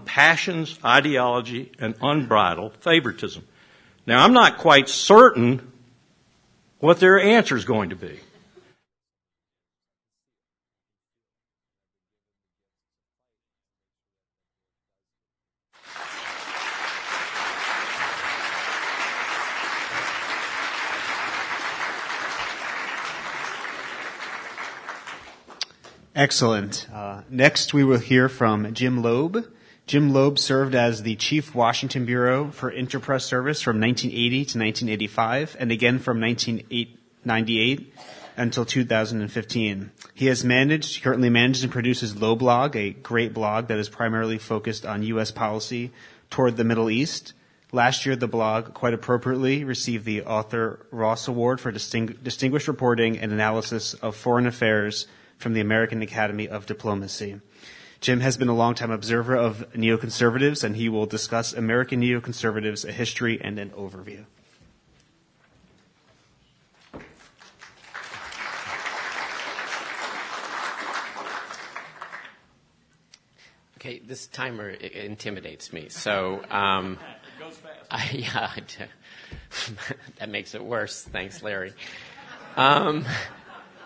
passions, ideology, and unbridled favoritism. Now, I'm not quite certain what their answer is going to be. Excellent. Uh, next, we will hear from Jim Lobe. Jim Lobe served as the Chief Washington Bureau for Interpress Service from 1980 to 1985, and again from 1998 until 2015. He has managed, currently manages and produces LobeLog, a great blog that is primarily focused on U.S. policy toward the Middle East. Last year, the blog, quite appropriately, received the Arthur Ross Award for Disting- Distinguished Reporting and Analysis of Foreign Affairs from the American Academy of Diplomacy. Jim has been a longtime observer of neoconservatives, and he will discuss American neoconservatives, a history and an overview. Okay, this timer intimidates me. So, um, it goes fast. I, yeah, that makes it worse. Thanks, Larry. Um,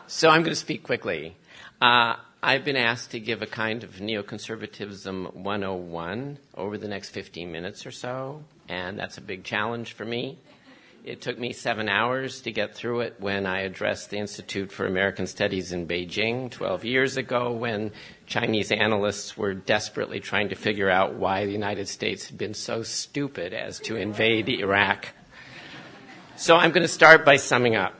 so I'm going to speak quickly. Uh, I've been asked to give a kind of neoconservatism 101 over the next 15 minutes or so, and that's a big challenge for me. It took me seven hours to get through it when I addressed the Institute for American Studies in Beijing 12 years ago when Chinese analysts were desperately trying to figure out why the United States had been so stupid as to invade Iraq. So I'm going to start by summing up.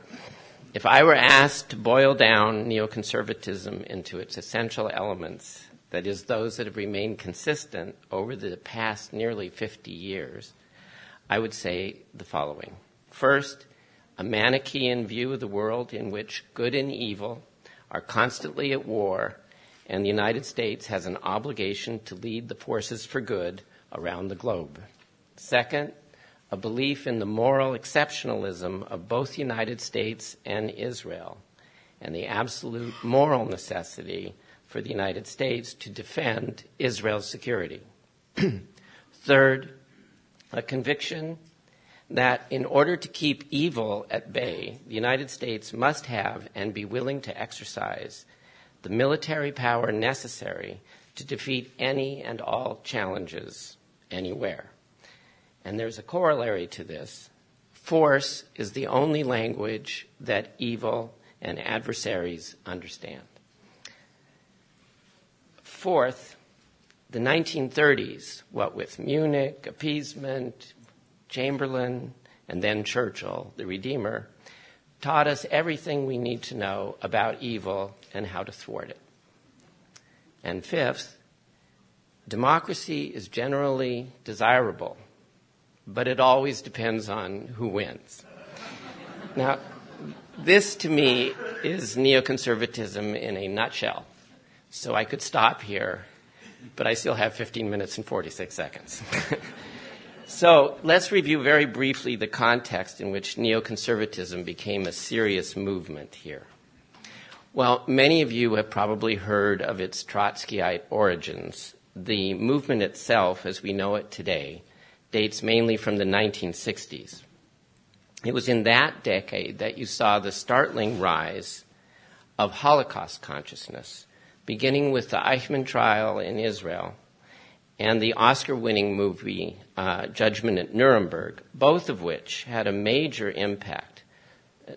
If I were asked to boil down neoconservatism into its essential elements, that is, those that have remained consistent over the past nearly 50 years, I would say the following. First, a Manichaean view of the world in which good and evil are constantly at war, and the United States has an obligation to lead the forces for good around the globe. Second, a belief in the moral exceptionalism of both the United States and Israel, and the absolute moral necessity for the United States to defend Israel's security. Third, a conviction that in order to keep evil at bay, the United States must have and be willing to exercise the military power necessary to defeat any and all challenges anywhere. And there's a corollary to this. Force is the only language that evil and adversaries understand. Fourth, the 1930s, what with Munich, appeasement, Chamberlain, and then Churchill, the Redeemer, taught us everything we need to know about evil and how to thwart it. And fifth, democracy is generally desirable but it always depends on who wins. Now, this to me is neoconservatism in a nutshell. So I could stop here, but I still have 15 minutes and 46 seconds. so let's review very briefly the context in which neoconservatism became a serious movement here. Well, many of you have probably heard of its Trotskyite origins. The movement itself, as we know it today, dates mainly from the 1960s. It was in that decade that you saw the startling rise of Holocaust consciousness, beginning with the Eichmann trial in Israel and the Oscar winning movie uh, Judgment at Nuremberg, both of which had a major impact,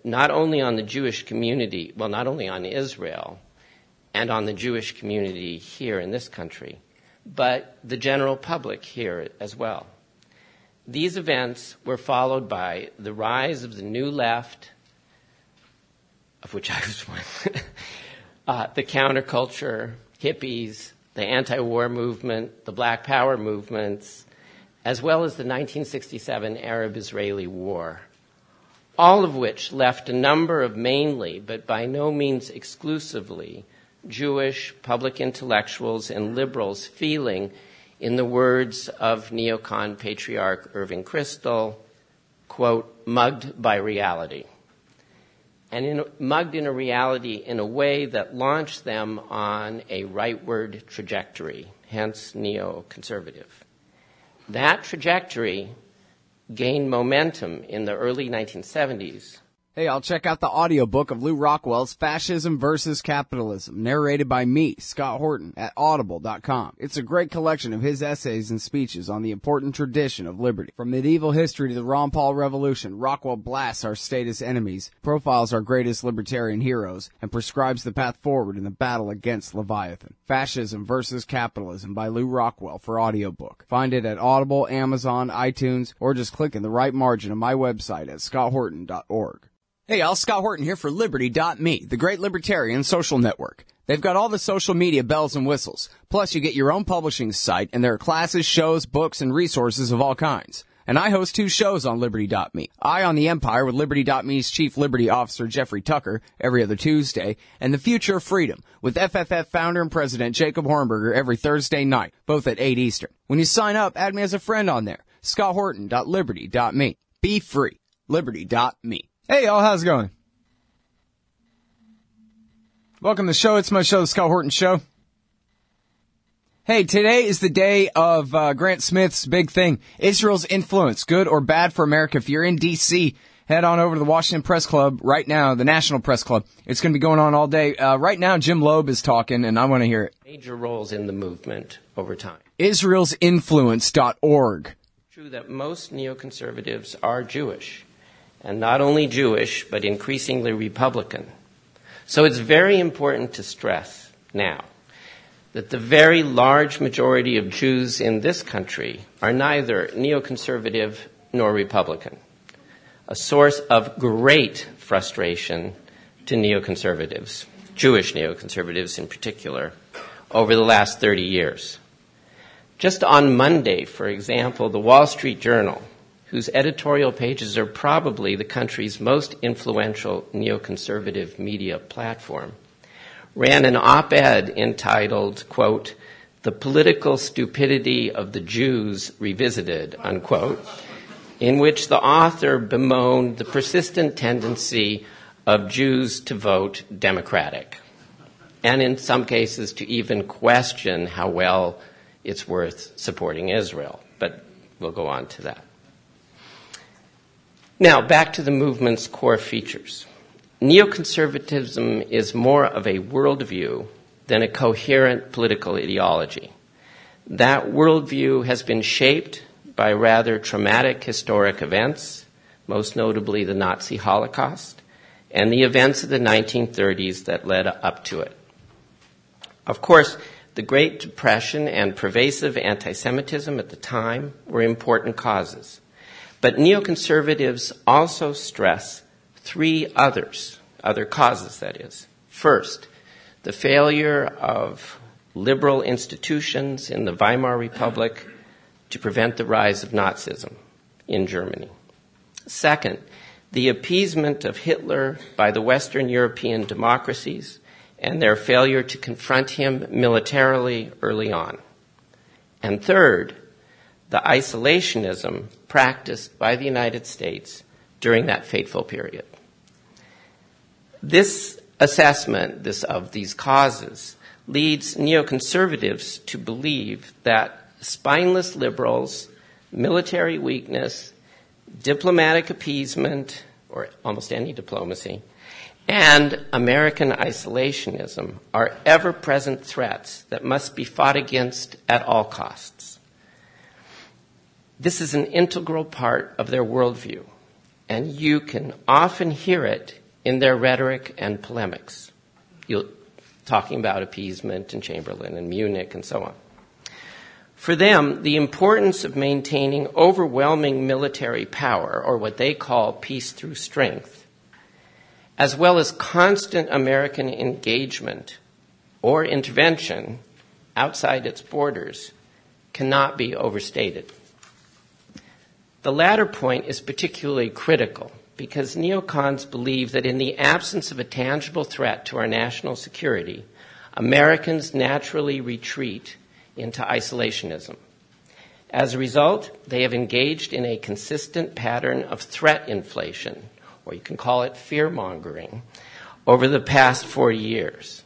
not only on the Jewish community, well, not only on Israel and on the Jewish community here in this country, but the general public here as well. These events were followed by the rise of the New Left, of which I was one, uh, the counterculture, hippies, the anti war movement, the Black Power movements, as well as the 1967 Arab Israeli War, all of which left a number of mainly, but by no means exclusively, Jewish public intellectuals and liberals feeling in the words of neocon patriarch Irving Kristol, quote, mugged by reality. And in, mugged in a reality in a way that launched them on a rightward trajectory, hence neoconservative. That trajectory gained momentum in the early 1970s Hey, I'll check out the audiobook of Lew Rockwell's Fascism versus Capitalism, narrated by me, Scott Horton, at audible.com. It's a great collection of his essays and speeches on the important tradition of liberty. From medieval history to the Ron Paul Revolution, Rockwell blasts our statist enemies, profiles our greatest libertarian heroes, and prescribes the path forward in the battle against Leviathan. Fascism versus Capitalism by Lew Rockwell for audiobook. Find it at Audible, Amazon, iTunes, or just click in the right margin of my website at scotthorton.org. Hey, Al Scott Horton here for Liberty.me, the great libertarian social network. They've got all the social media bells and whistles. Plus, you get your own publishing site, and there are classes, shows, books, and resources of all kinds. And I host two shows on Liberty.me. I on the Empire with Liberty.me's Chief Liberty Officer Jeffrey Tucker every other Tuesday, and The Future of Freedom with FFF founder and president Jacob Hornberger every Thursday night, both at 8 Eastern. When you sign up, add me as a friend on there. ScottHorton.Liberty.me. Be free. Liberty.me. Hey y'all, how's it going? Welcome to the show. It's my show, the Scott Horton Show. Hey, today is the day of uh, Grant Smith's big thing, Israel's influence, good or bad for America. If you're in D.C., head on over to the Washington Press Club right now, the National Press Club. It's going to be going on all day. Uh, right now, Jim Lobe is talking, and I want to hear it. Major roles in the movement over time. Israel's Israel'sInfluence.org. True that most neoconservatives are Jewish, and not only Jewish, but increasingly Republican. So it's very important to stress now that the very large majority of Jews in this country are neither neoconservative nor Republican, a source of great frustration to neoconservatives, Jewish neoconservatives in particular, over the last 30 years. Just on Monday, for example, the Wall Street Journal, whose editorial pages are probably the country's most influential neoconservative media platform, ran an op-ed entitled, quote, The Political Stupidity of the Jews Revisited, unquote, in which the author bemoaned the persistent tendency of Jews to vote Democratic, and in some cases to even question how well it's worth supporting Israel. But we'll go on to that. Now, back to the movement's core features. Neoconservatism is more of a worldview than a coherent political ideology. That worldview has been shaped by rather traumatic historic events, most notably the Nazi Holocaust, and the events of the 1930s that led up to it. Of course, the Great Depression and pervasive anti Semitism at the time were important causes. But neoconservatives also stress three others, other causes, that is. First, the failure of liberal institutions in the Weimar Republic to prevent the rise of Nazism in Germany. Second, the appeasement of Hitler by the Western European democracies and their failure to confront him militarily early on. And third, the isolationism practiced by the United States during that fateful period. This assessment this, of these causes leads neoconservatives to believe that spineless liberals, military weakness, diplomatic appeasement, or almost any diplomacy, and American isolationism are ever present threats that must be fought against at all costs. This is an integral part of their worldview, and you can often hear it in their rhetoric and polemics. You're talking about appeasement and Chamberlain and Munich and so on. For them, the importance of maintaining overwhelming military power, or what they call peace through strength, as well as constant American engagement or intervention outside its borders, cannot be overstated. The latter point is particularly critical because neocons believe that in the absence of a tangible threat to our national security, Americans naturally retreat into isolationism. As a result, they have engaged in a consistent pattern of threat inflation, or you can call it fear mongering, over the past 40 years.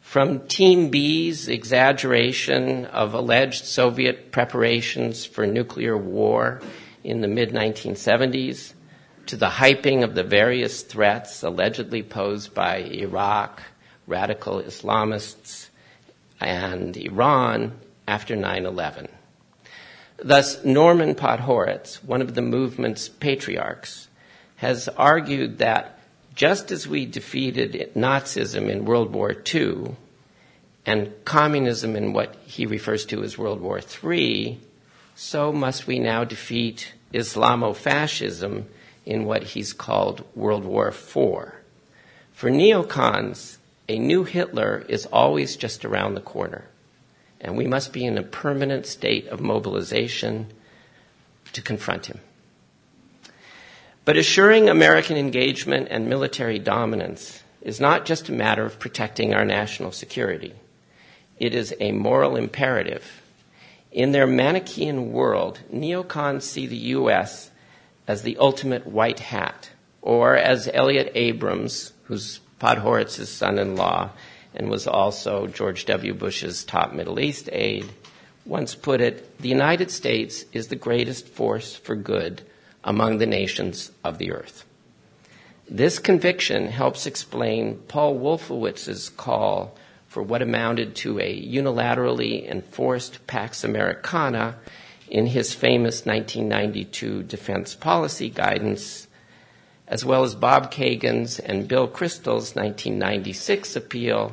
From Team B's exaggeration of alleged Soviet preparations for nuclear war in the mid 1970s to the hyping of the various threats allegedly posed by Iraq, radical Islamists, and Iran after 9 11. Thus, Norman Podhoretz, one of the movement's patriarchs, has argued that just as we defeated Nazism in World War II and communism in what he refers to as World War III, so must we now defeat Islamofascism in what he's called World War IV. For neocons, a new Hitler is always just around the corner, and we must be in a permanent state of mobilization to confront him. But assuring American engagement and military dominance is not just a matter of protecting our national security. It is a moral imperative. In their Manichaean world, neocons see the U.S. as the ultimate white hat, or as Elliott Abrams, who's Podhoretz's son in law and was also George W. Bush's top Middle East aide, once put it, the United States is the greatest force for good among the nations of the earth. This conviction helps explain Paul Wolfowitz's call for what amounted to a unilaterally enforced Pax Americana in his famous 1992 defense policy guidance, as well as Bob Kagan's and Bill Kristol's 1996 appeal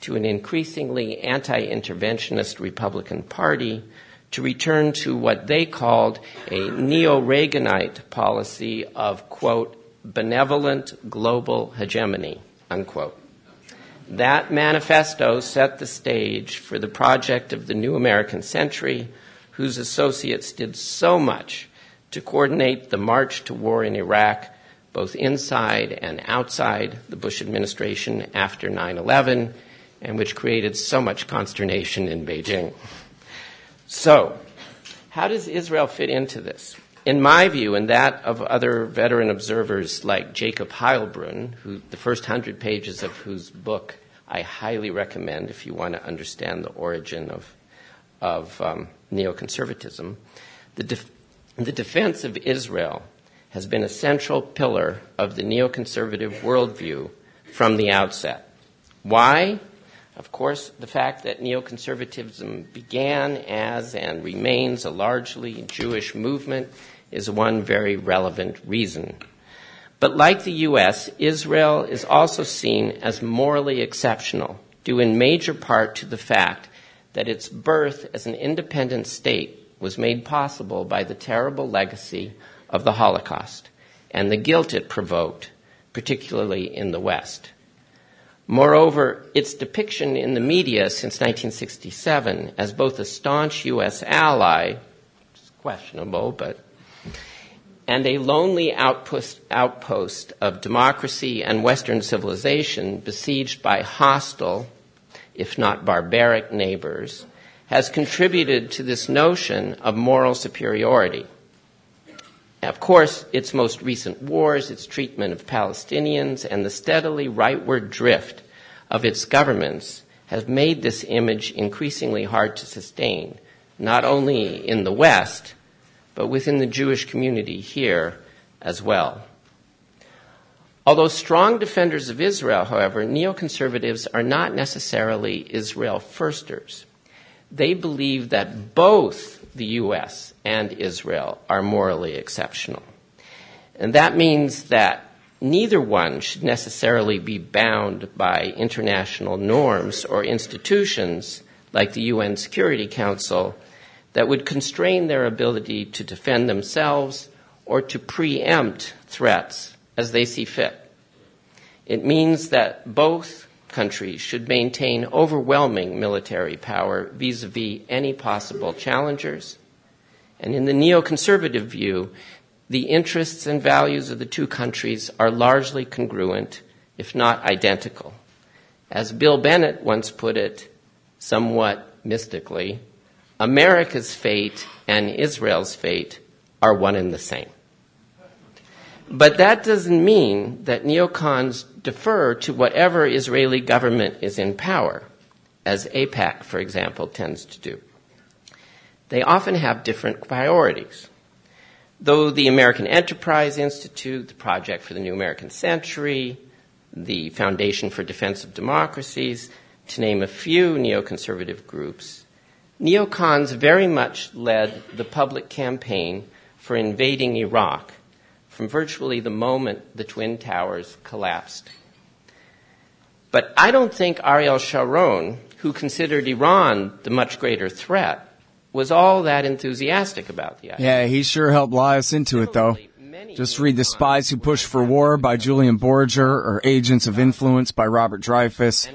to an increasingly anti interventionist Republican Party to return to what they called a neo Reaganite policy of, quote, benevolent global hegemony, unquote. That manifesto set the stage for the project of the new American century, whose associates did so much to coordinate the march to war in Iraq, both inside and outside the Bush administration after 9 11, and which created so much consternation in Beijing. So, how does Israel fit into this? In my view, and that of other veteran observers like Jacob Heilbrunn, who the first hundred pages of whose book I highly recommend if you want to understand the origin of, of um, neoconservatism, the, def- the defense of Israel has been a central pillar of the neoconservative worldview from the outset. Why? Of course, the fact that neoconservatism began as and remains a largely Jewish movement is one very relevant reason. But like the U.S., Israel is also seen as morally exceptional, due in major part to the fact that its birth as an independent state was made possible by the terrible legacy of the Holocaust and the guilt it provoked, particularly in the West. Moreover, its depiction in the media since 1967 as both a staunch U.S. ally, questionable, but and a lonely outpost, outpost of democracy and Western civilization besieged by hostile, if not barbaric, neighbors, has contributed to this notion of moral superiority. Of course, its most recent wars, its treatment of Palestinians, and the steadily rightward drift of its governments have made this image increasingly hard to sustain, not only in the West, but within the Jewish community here as well. Although strong defenders of Israel, however, neoconservatives are not necessarily Israel firsters. They believe that both the U.S. and Israel are morally exceptional. And that means that neither one should necessarily be bound by international norms or institutions like the UN Security Council that would constrain their ability to defend themselves or to preempt threats as they see fit. It means that both countries should maintain overwhelming military power vis a vis any possible challengers. And in the neoconservative view, the interests and values of the two countries are largely congruent, if not identical. As Bill Bennett once put it, somewhat mystically, America's fate and Israel's fate are one and the same. But that doesn't mean that neocons defer to whatever Israeli government is in power. as AIPAC, for example, tends to do. They often have different priorities. Though the American Enterprise Institute, the Project for the New American Century, the Foundation for Defense of Democracies, to name a few neoconservative groups, neocons very much led the public campaign for invading Iraq from virtually the moment the Twin Towers collapsed. But I don't think Ariel Sharon, who considered Iran the much greater threat, was all that enthusiastic about the idea. Yeah, he sure helped lie us into it, though. Just read The Spies Who Push for War by Julian Borger or Agents of Influence by Robert Dreyfuss.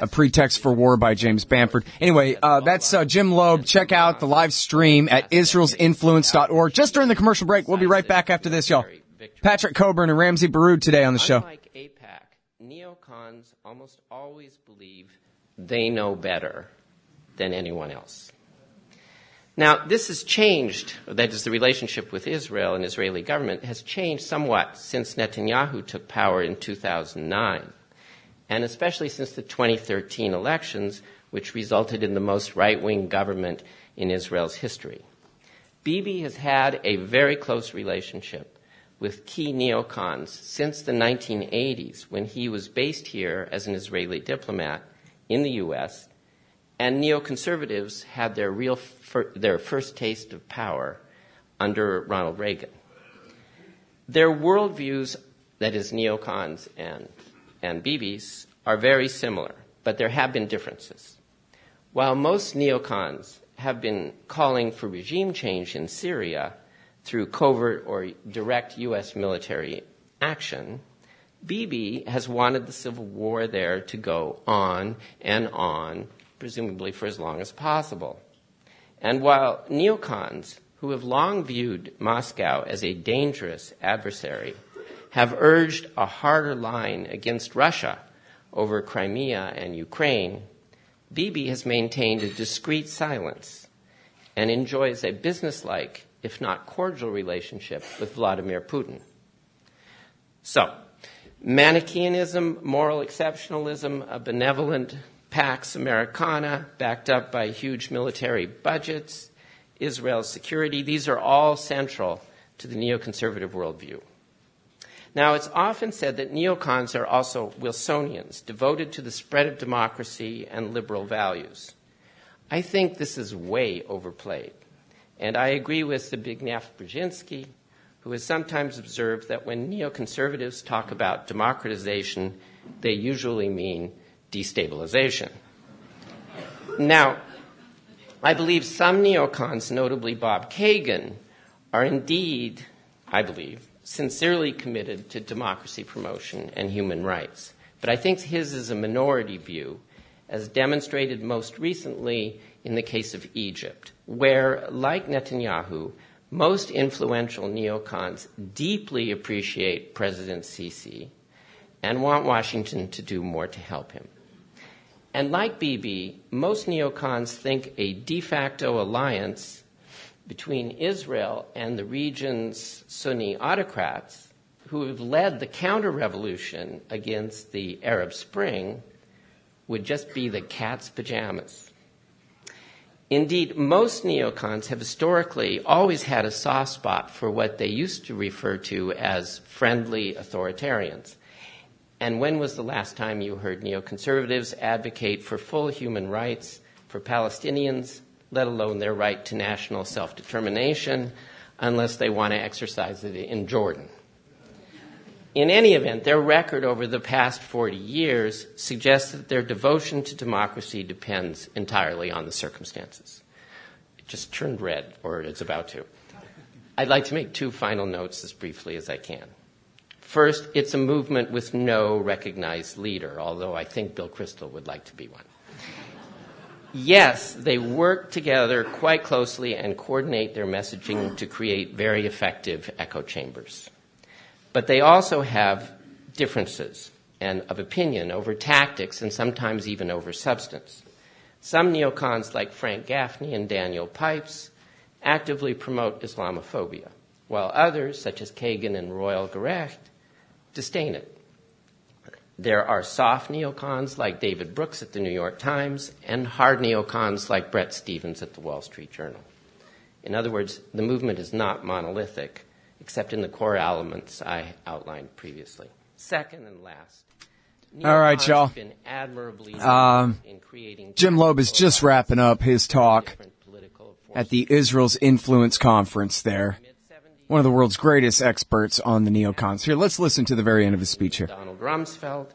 A Pretext for War by James Bamford. Anyway, uh, that's uh, Jim Lobe. Check out the live stream at israelsinfluence.org. Just during the commercial break. We'll be right back after this, y'all. Patrick Cockburn and Ramzy Baroud today on the show. Unlike AIPAC, neocons almost always believe they know better than anyone else. Now, this has changed, that is, the relationship with Israel and Israeli government has changed somewhat since Netanyahu took power in 2009, and especially since the 2013 elections, which resulted in the most right wing government in Israel's history. Bibi has had a very close relationship with key neocons since the 1980s when he was based here as an Israeli diplomat in the U.S and neoconservatives had their real fir- their first taste of power under Ronald Reagan. Their worldviews, that is, neocons and and Bibis, are very similar, but there have been differences. While most neocons have been calling for regime change in Syria through covert or direct U.S. military action, Bibi has wanted the civil war there to go on and on presumably for as long as possible. And while neocons, who have long viewed Moscow as a dangerous adversary, have urged a harder line against Russia over Crimea and Ukraine, Bibi has maintained a discreet silence and enjoys a businesslike, if not cordial, relationship with Vladimir Putin. So, Manichaeanism, moral exceptionalism, a benevolent Pax Americana, backed up by huge military budgets, Israel's security, these are all central to the neoconservative worldview. Now, it's often said that neocons are also Wilsonians, devoted to the spread of democracy and liberal values. I think this is way overplayed. And I agree with Zbigniew Brzezinski, who has sometimes observed that when neoconservatives talk about democratization, they usually mean destabilization. Now, I believe some neocons, notably Bob Kagan, are indeed, I believe, sincerely committed to democracy promotion and human rights. But I think his is a minority view, as demonstrated most recently in the case of Egypt, where, like Netanyahu, most influential neocons deeply appreciate President Sisi and want Washington to do more to help him. And like Bibi, most neocons think a de facto alliance between Israel and the region's Sunni autocrats who have led the counter revolution against the Arab Spring would just be the cat's pajamas. Indeed, most neocons have historically always had a soft spot for what they used to refer to as friendly authoritarians. And when was the last time you heard neoconservatives advocate for full human rights for Palestinians, let alone their right to national self determination, unless they want to exercise it in Jordan? In any event, their record over the past 40 years suggests that their devotion to democracy depends entirely on the circumstances. It just turned red, or it's about to. I'd like to make two final notes as briefly as I can. First, it's a movement with no recognized leader, although I think Bill Kristol would like to be one. Yes, they work together quite closely and coordinate their messaging to create very effective echo chambers. But they also have differences and of opinion over tactics and sometimes even over substance. Some neocons like Frank Gaffney and Daniel Pipes actively promote Islamophobia, while others, such as Kagan and Reuel Gerecht, disdain it. There are soft neocons like David Brooks at the New York Times and hard neocons like Bret Stephens at the Wall Street Journal. In other words, the movement is not monolithic, except in the core elements I outlined previously. Second and last. All right, y'all. have been admirably Um, in creating Jim Lobe is just wrapping up his talk at the Israel's Influence Conference there. One of the world's greatest experts on the neocons. Here, let's listen to the very end of his speech here. Donald Rumsfeld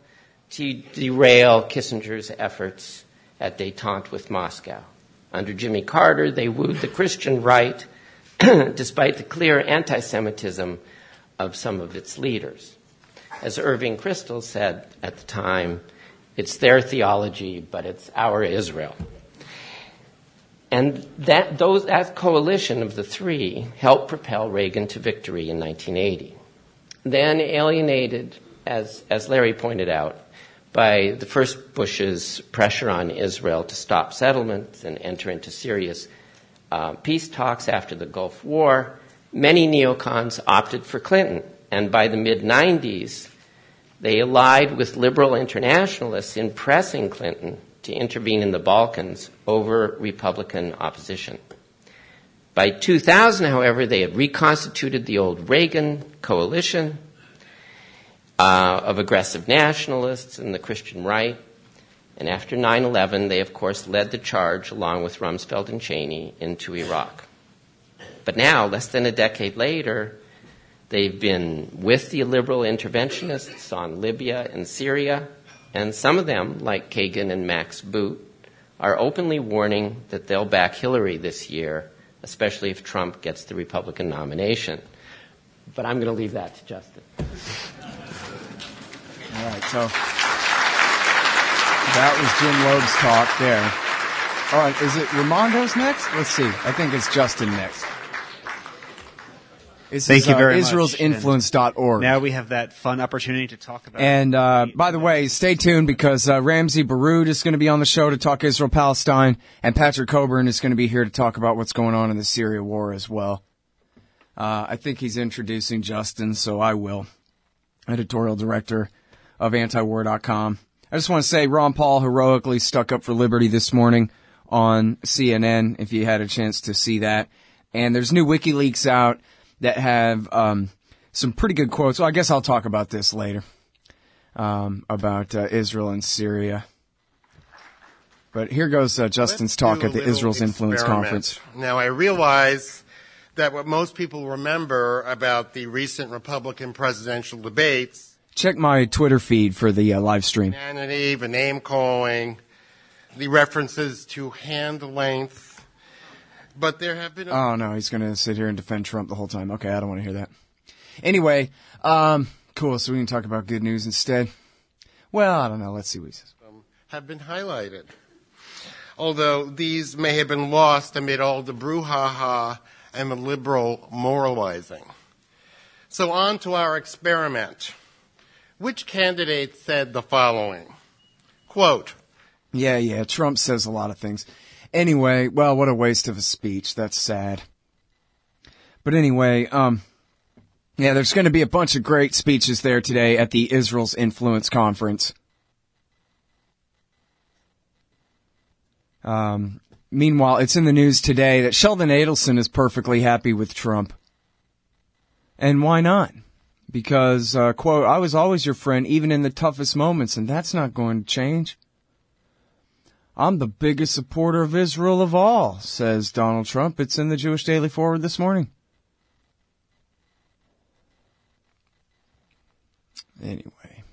to derail Kissinger's efforts at detente with Moscow. Under Jimmy Carter, they wooed the Christian right despite the clear anti Semitism of some of its leaders. As Irving Kristol said at the time, it's their theology, but it's our Israel. And that, those, that coalition of the three helped propel Reagan to victory in 1980. Then alienated, as, as Larry pointed out, by the first Bush's pressure on Israel to stop settlements and enter into serious uh, peace talks after the Gulf War, many neocons opted for Clinton. And by the mid 90s, they allied with liberal internationalists in pressing Clinton to intervene in the Balkans over Republican opposition. By 2000, however, they had reconstituted the old Reagan coalition uh, of aggressive nationalists and the Christian right. And after 9 11, they, of course, led the charge, along with Rumsfeld and Cheney, into Iraq. But now, less than a decade later, they've been with the liberal interventionists on Libya and Syria, and some of them, like Kagan and Max Boot, are openly warning that they'll back Hillary this year, especially if Trump gets the Republican nomination. But I'm going to leave that to Justin. All right, so that was Jim Lobe's talk there. All right, is it Raimondo's next? Let's see. I think it's Justin next. This Thank is, you uh, very much. Israel'sInfluence.org. Now we have that fun opportunity to talk about. And uh, by the way, stay tuned because uh, Ramzy Baroud is going to be on the show to talk Israel Palestine, and Patrick Cockburn is going to be here to talk about what's going on in the Syria war as well. Uh, I think he's introducing Justin, so I will. Editorial director of antiwar.com. I just want to say Ron Paul heroically stuck up for liberty this morning on CNN, if you had a chance to see that. And there's new WikiLeaks out that have um, some pretty good quotes. Well, I guess I'll talk about this later um, about uh, Israel and Syria. But here goes uh, Justin's Let's talk at the Israel's Influence. Conference. Now, I realize that what most people remember about the recent Republican presidential debates Check my Twitter feed for the uh, live stream. vanity, the name calling, the references to hand length. But there have been. Oh no, he's gonna sit here and defend Trump the whole time. Okay, I don't want to hear that. Anyway, um, cool. So we can talk about good news instead. Well, I don't know. Let's see what he says. have been highlighted. Although these may have been lost amid all the brouhaha and the liberal moralizing. So on to our experiment. Which candidate said the following? Quote, Yeah, yeah. Trump says a lot of things. Anyway, well, what a waste of a speech. That's sad. But anyway, um, yeah, there's going to be a bunch of great speeches there today at the Israel's Influence Conference. Um, meanwhile, it's in the news today that Sheldon Adelson is perfectly happy with Trump. And why not? Because, uh, quote, I was always your friend even in the toughest moments, and that's not going to change. I'm the biggest supporter of Israel of all, says Donald Trump. It's in the Jewish Daily Forward this morning. Anyway.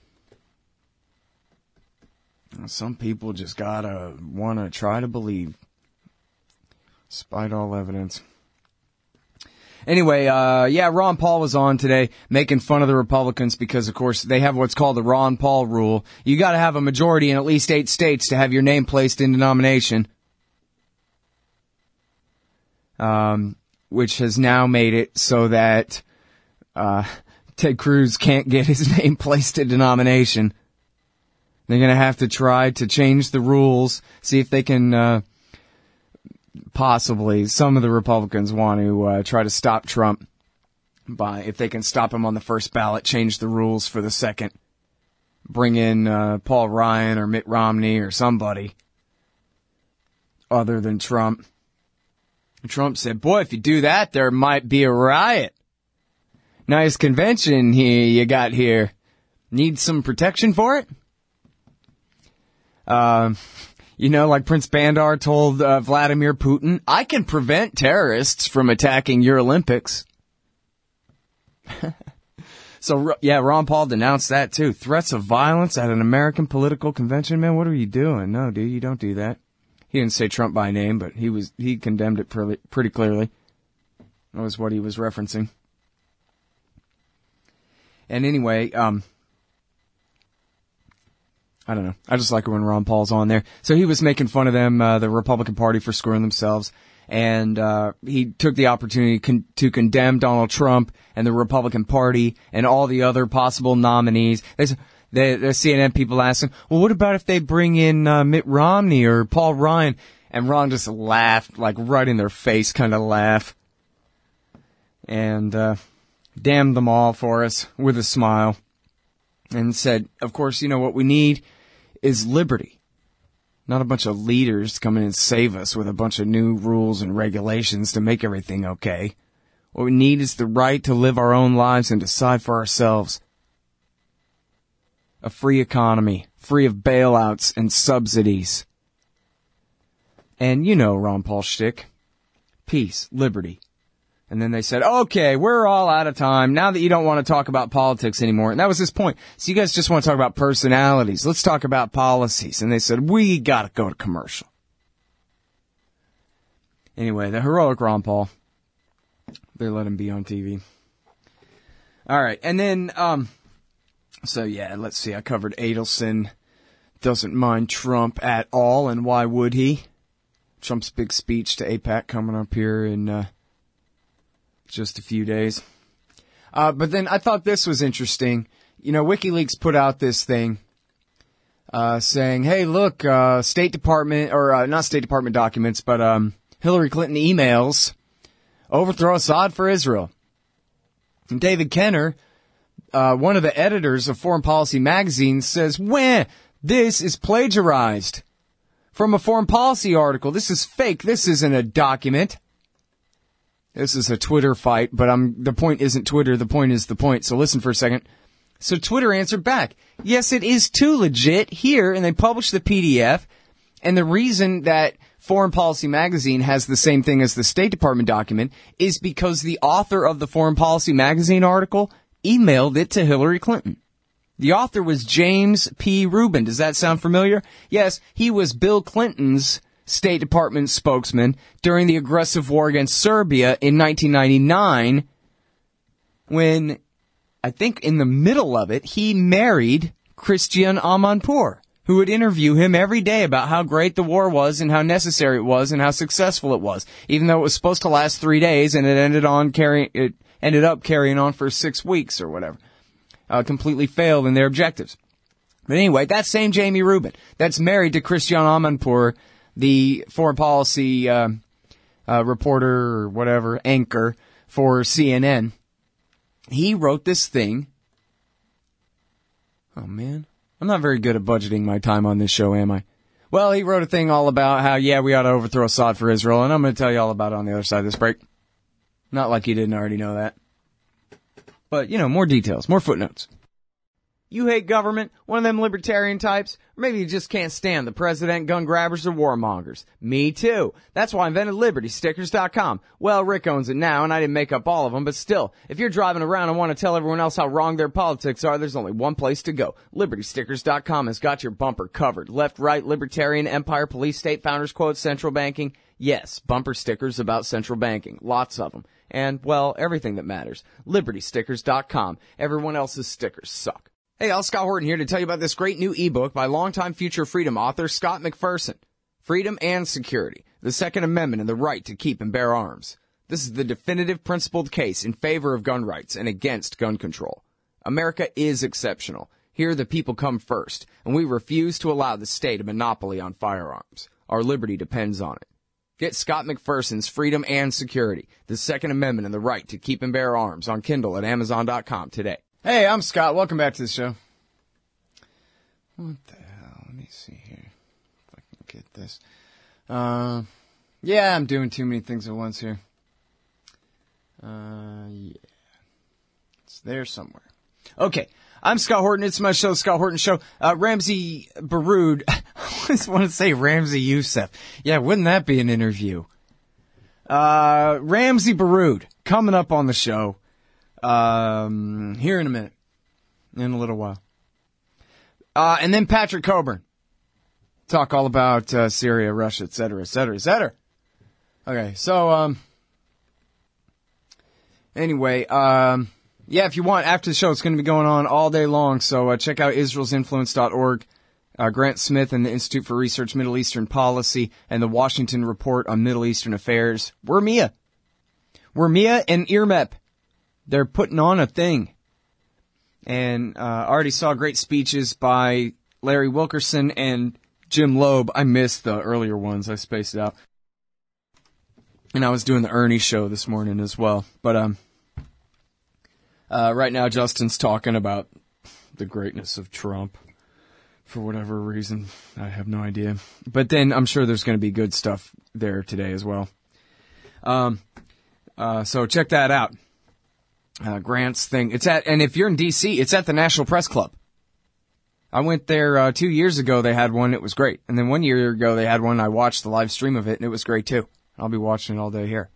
Some people just gotta wanna try to believe. Despite all evidence. Anyway, uh, yeah, Ron Paul was on today making fun of the Republicans because, of course, they have what's called the Ron Paul rule. You gotta have a majority in at least eight states to have your name placed in the nomination. Um, which has now made it so that, uh, Ted Cruz can't get his name placed in nomination. They're gonna have to try to change the rules, see if they can, uh, possibly some of the Republicans want to uh, try to stop Trump by if they can stop him on the first ballot, change the rules for the second bring in uh, Paul Ryan or Mitt Romney or somebody other than Trump. Trump said, boy, if you do that, there might be a riot. Nice convention here you got here. Need some protection for it? Uh, you know, like Prince Bandar told uh, Vladimir Putin, I can prevent terrorists from attacking your Olympics. so, yeah, Ron Paul denounced that too. Threats of violence at an American political convention, man, what are you doing? No, dude, you don't do that. He didn't say Trump by name, but he was he condemned it pretty, pretty clearly. That was what he was referencing. And anyway, um, I don't know. I just like it when Ron Paul's on there. So he was making fun of them, uh, the Republican Party for screwing themselves. And, uh, he took the opportunity con- to condemn Donald Trump and the Republican Party and all the other possible nominees. They said, the, the CNN people asked him, well, what about if they bring in uh, Mitt Romney or Paul Ryan? And Ron just laughed, like right in their face kind of laugh. And, uh, damned them all for us with a smile. And said, of course, you know what we need is liberty. Not a bunch of leaders come in and save us with a bunch of new rules and regulations to make everything okay. What we need is the right to live our own lives and decide for ourselves a free economy, free of bailouts and subsidies. And you know Ron Paul shtick. Peace, liberty. And then they said, okay, we're all out of time now that you don't want to talk about politics anymore. And that was his point. So you guys just want to talk about personalities. Let's talk about policies. And they said, we gotta go to commercial. Anyway, the heroic Ron Paul. They let him be on TV. Alright, and then, um, so yeah, let's see. I covered Adelson doesn't mind Trump at all, and why would he? Trump's big speech to AIPAC coming up here in uh, just a few days. Uh, but then I thought this was interesting. You know, WikiLeaks put out this thing uh, saying, "Hey, look, uh, State Department or uh, not State Department documents, but um, Hillary Clinton emails overthrow Assad for Israel." And David Kenner uh, one of the editors of Foreign Policy magazine says, "When this is plagiarized from a foreign policy article. This is fake. This isn't a document." This is a Twitter fight, but I'm, the point isn't Twitter. The point is the point. So listen for a second. So Twitter answered back, yes, it is too legit here, and they published the PDF. And the reason that Foreign Policy Magazine has the same thing as the State Department document is because the author of the Foreign Policy Magazine article emailed it to Hillary Clinton. The author was James P. Rubin. Does that sound familiar? Yes, he was Bill Clinton's State Department spokesman during the aggressive war against Serbia in 1999 when I think in the middle of it, he married Christiane Amanpour, who would interview him every day about how great the war was and how necessary it was and how successful it was, even though it was supposed to last three days and it ended on carrying, it ended up carrying on for six weeks or whatever. Uh, completely failed in their objectives. But anyway, that same Jamie Rubin, that's married to Christiane Amanpour, the foreign policy uh, uh, reporter or whatever anchor for CNN. He wrote this thing. Oh man, I'm not very good at budgeting my time on this show, am I? Well, he wrote a thing all about how yeah we ought to overthrow Assad for Israel, and I'm going to tell you all about it on the other side of this break. Not like you didn't already know that. But, you know, more details, more footnotes. You hate government, one of them libertarian types, or maybe you just can't stand the president, gun grabbers, or warmongers. Me too. That's why I invented LibertyStickers.com. Well, Rick owns it now, and I didn't make up all of them, but still, if you're driving around and want to tell everyone else how wrong their politics are, there's only one place to go. LibertyStickers.com has got your bumper covered. Left, right, libertarian, empire, police, state, founders quote, central banking. Yes, bumper stickers about central banking. Lots of them. And, well, everything that matters. LibertyStickers.com. Everyone else's stickers suck. Hey, Al Scott Horton here to tell you about this great new ebook by longtime future freedom author Scott McPherson. Freedom and Security. The Second Amendment and the Right to Keep and Bear Arms. This is the definitive principled case in favor of gun rights and against gun control. America is exceptional. Here the people come first, and we refuse to allow the state a monopoly on firearms. Our liberty depends on it. Get Scott McPherson's Freedom and Security, the Second Amendment and the Right to Keep and Bear Arms on Kindle at Amazon.com today. Hey, I'm Scott. Welcome back to the show. What the hell? Let me see here. If I can get this. Uh, yeah, I'm doing too many things at once here. Uh, yeah. It's there somewhere. Okay. I'm Scott Horton. It's my show, Scott Horton Show. Uh, Ramzy Baroud. I always want to say Ramzi Yousef. Yeah, wouldn't that be an interview? Uh, Ramzy Baroud coming up on the show. Um, here in a minute. In a little while. Uh, and then Patrick Cockburn. Talk all about, uh, Syria, Russia, et cetera, et cetera, et cetera. Okay, so, um, anyway, um, yeah, if you want, after the show, it's going to be going on all day long. So uh, check out israelsinfluence.org. Uh, Grant Smith and the Institute for Research Middle Eastern Policy and the Washington Report on Middle Eastern Affairs. We're Mia. We're Mia and IRMEP. They're putting on a thing. And uh, already saw great speeches by Larry Wilkerson and Jim Lobe. I missed the earlier ones. I spaced it out. And I was doing the Ernie show this morning as well. But um, uh, right now, Justin's talking about the greatness of Trump for whatever reason. I have no idea. But then I'm sure there's going to be good stuff there today as well. Um, uh, so check that out. Uh, Grant's thing. It's at, and if you're in DC, it's at the National Press Club. I went there uh, two years ago. They had one. It was great. And then one year ago they had one. I watched the live stream of it, and it was great too. I'll be watching it all day here.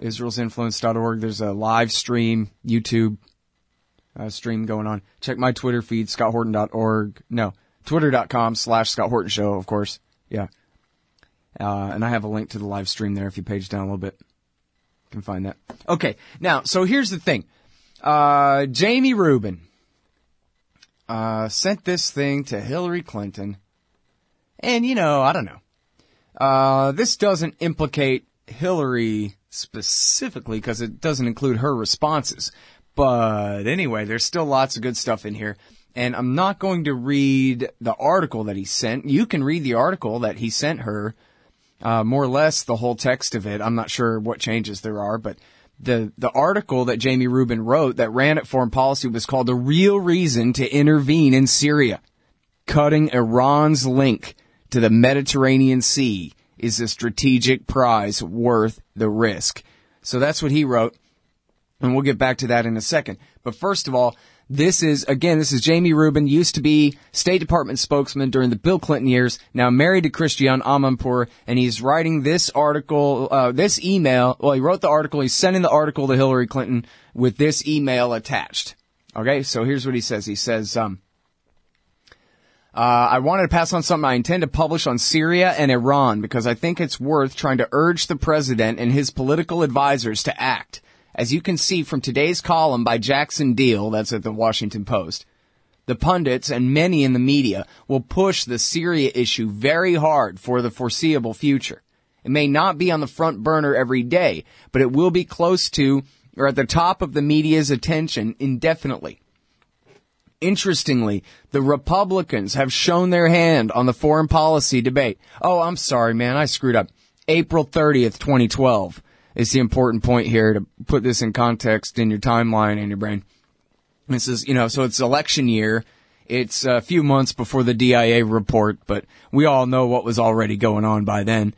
Israel'sInfluence.org. There's a live stream YouTube uh, stream going on. Check my Twitter feed, ScottHorton.org. No, Twitter.com slash Scott Horton Show, of course. Yeah. Uh, and I have a link to the live stream there if you page down a little bit. Can find that. Okay. Now, so here's the thing. Uh, Jamie Rubin, uh, sent this thing to Hillary Clinton. And, you know, I don't know. Uh, this doesn't implicate Hillary specifically because it doesn't include her responses. But anyway, there's still lots of good stuff in here. And I'm not going to read the article that he sent. You can read the article that he sent her, uh, more or less the whole text of it. I'm not sure what changes there are, but the, the article that Jamie Rubin wrote that ran at foreign policy was called The Real Reason to Intervene in Syria. Cutting Iran's link to the Mediterranean Sea is a strategic prize worth the risk. So that's what he wrote. And we'll get back to that in a second. But first of all, this is, again, this is Jamie Rubin, used to be State Department spokesman during the Bill Clinton years, now married to Christiane Amanpour, and he's writing this article, uh, this email, well, he wrote the article, he's sending the article to Hillary Clinton with this email attached. Okay, so here's what he says. He says, um, uh, I wanted to pass on something I intend to publish on Syria and Iran because I think it's worth trying to urge the president and his political advisors to act. As you can see from today's column by Jackson Diehl, that's at the Washington Post, the pundits and many in the media will push the Syria issue very hard for the foreseeable future. It may not be on the front burner every day, but it will be close to or at the top of the media's attention indefinitely. Interestingly, the Republicans have shown their hand on the foreign policy debate. Oh, I'm sorry, man. I screwed up. April 30th, 2012 is the important point here to put this in context in your timeline in your brain. This is, you know, so it's election year. It's a few months before the DIA report, but we all know what was already going on by then.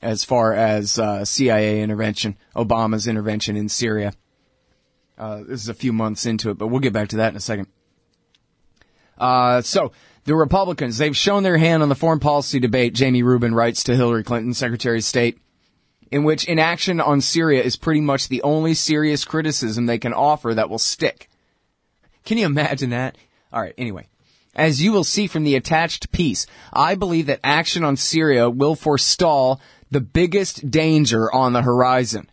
As far as uh, CIA intervention, Obama's intervention in Syria. Uh, this is a few months into it, but we'll get back to that in a second. Uh, so the Republicans, they've shown their hand on the foreign policy debate, Jamie Rubin writes to Hillary Clinton, Secretary of State, in which inaction on Syria is pretty much the only serious criticism they can offer that will stick. Can you imagine that? Alright, anyway. As you will see from the attached piece, I believe that action on Syria will forestall the biggest danger on the horizon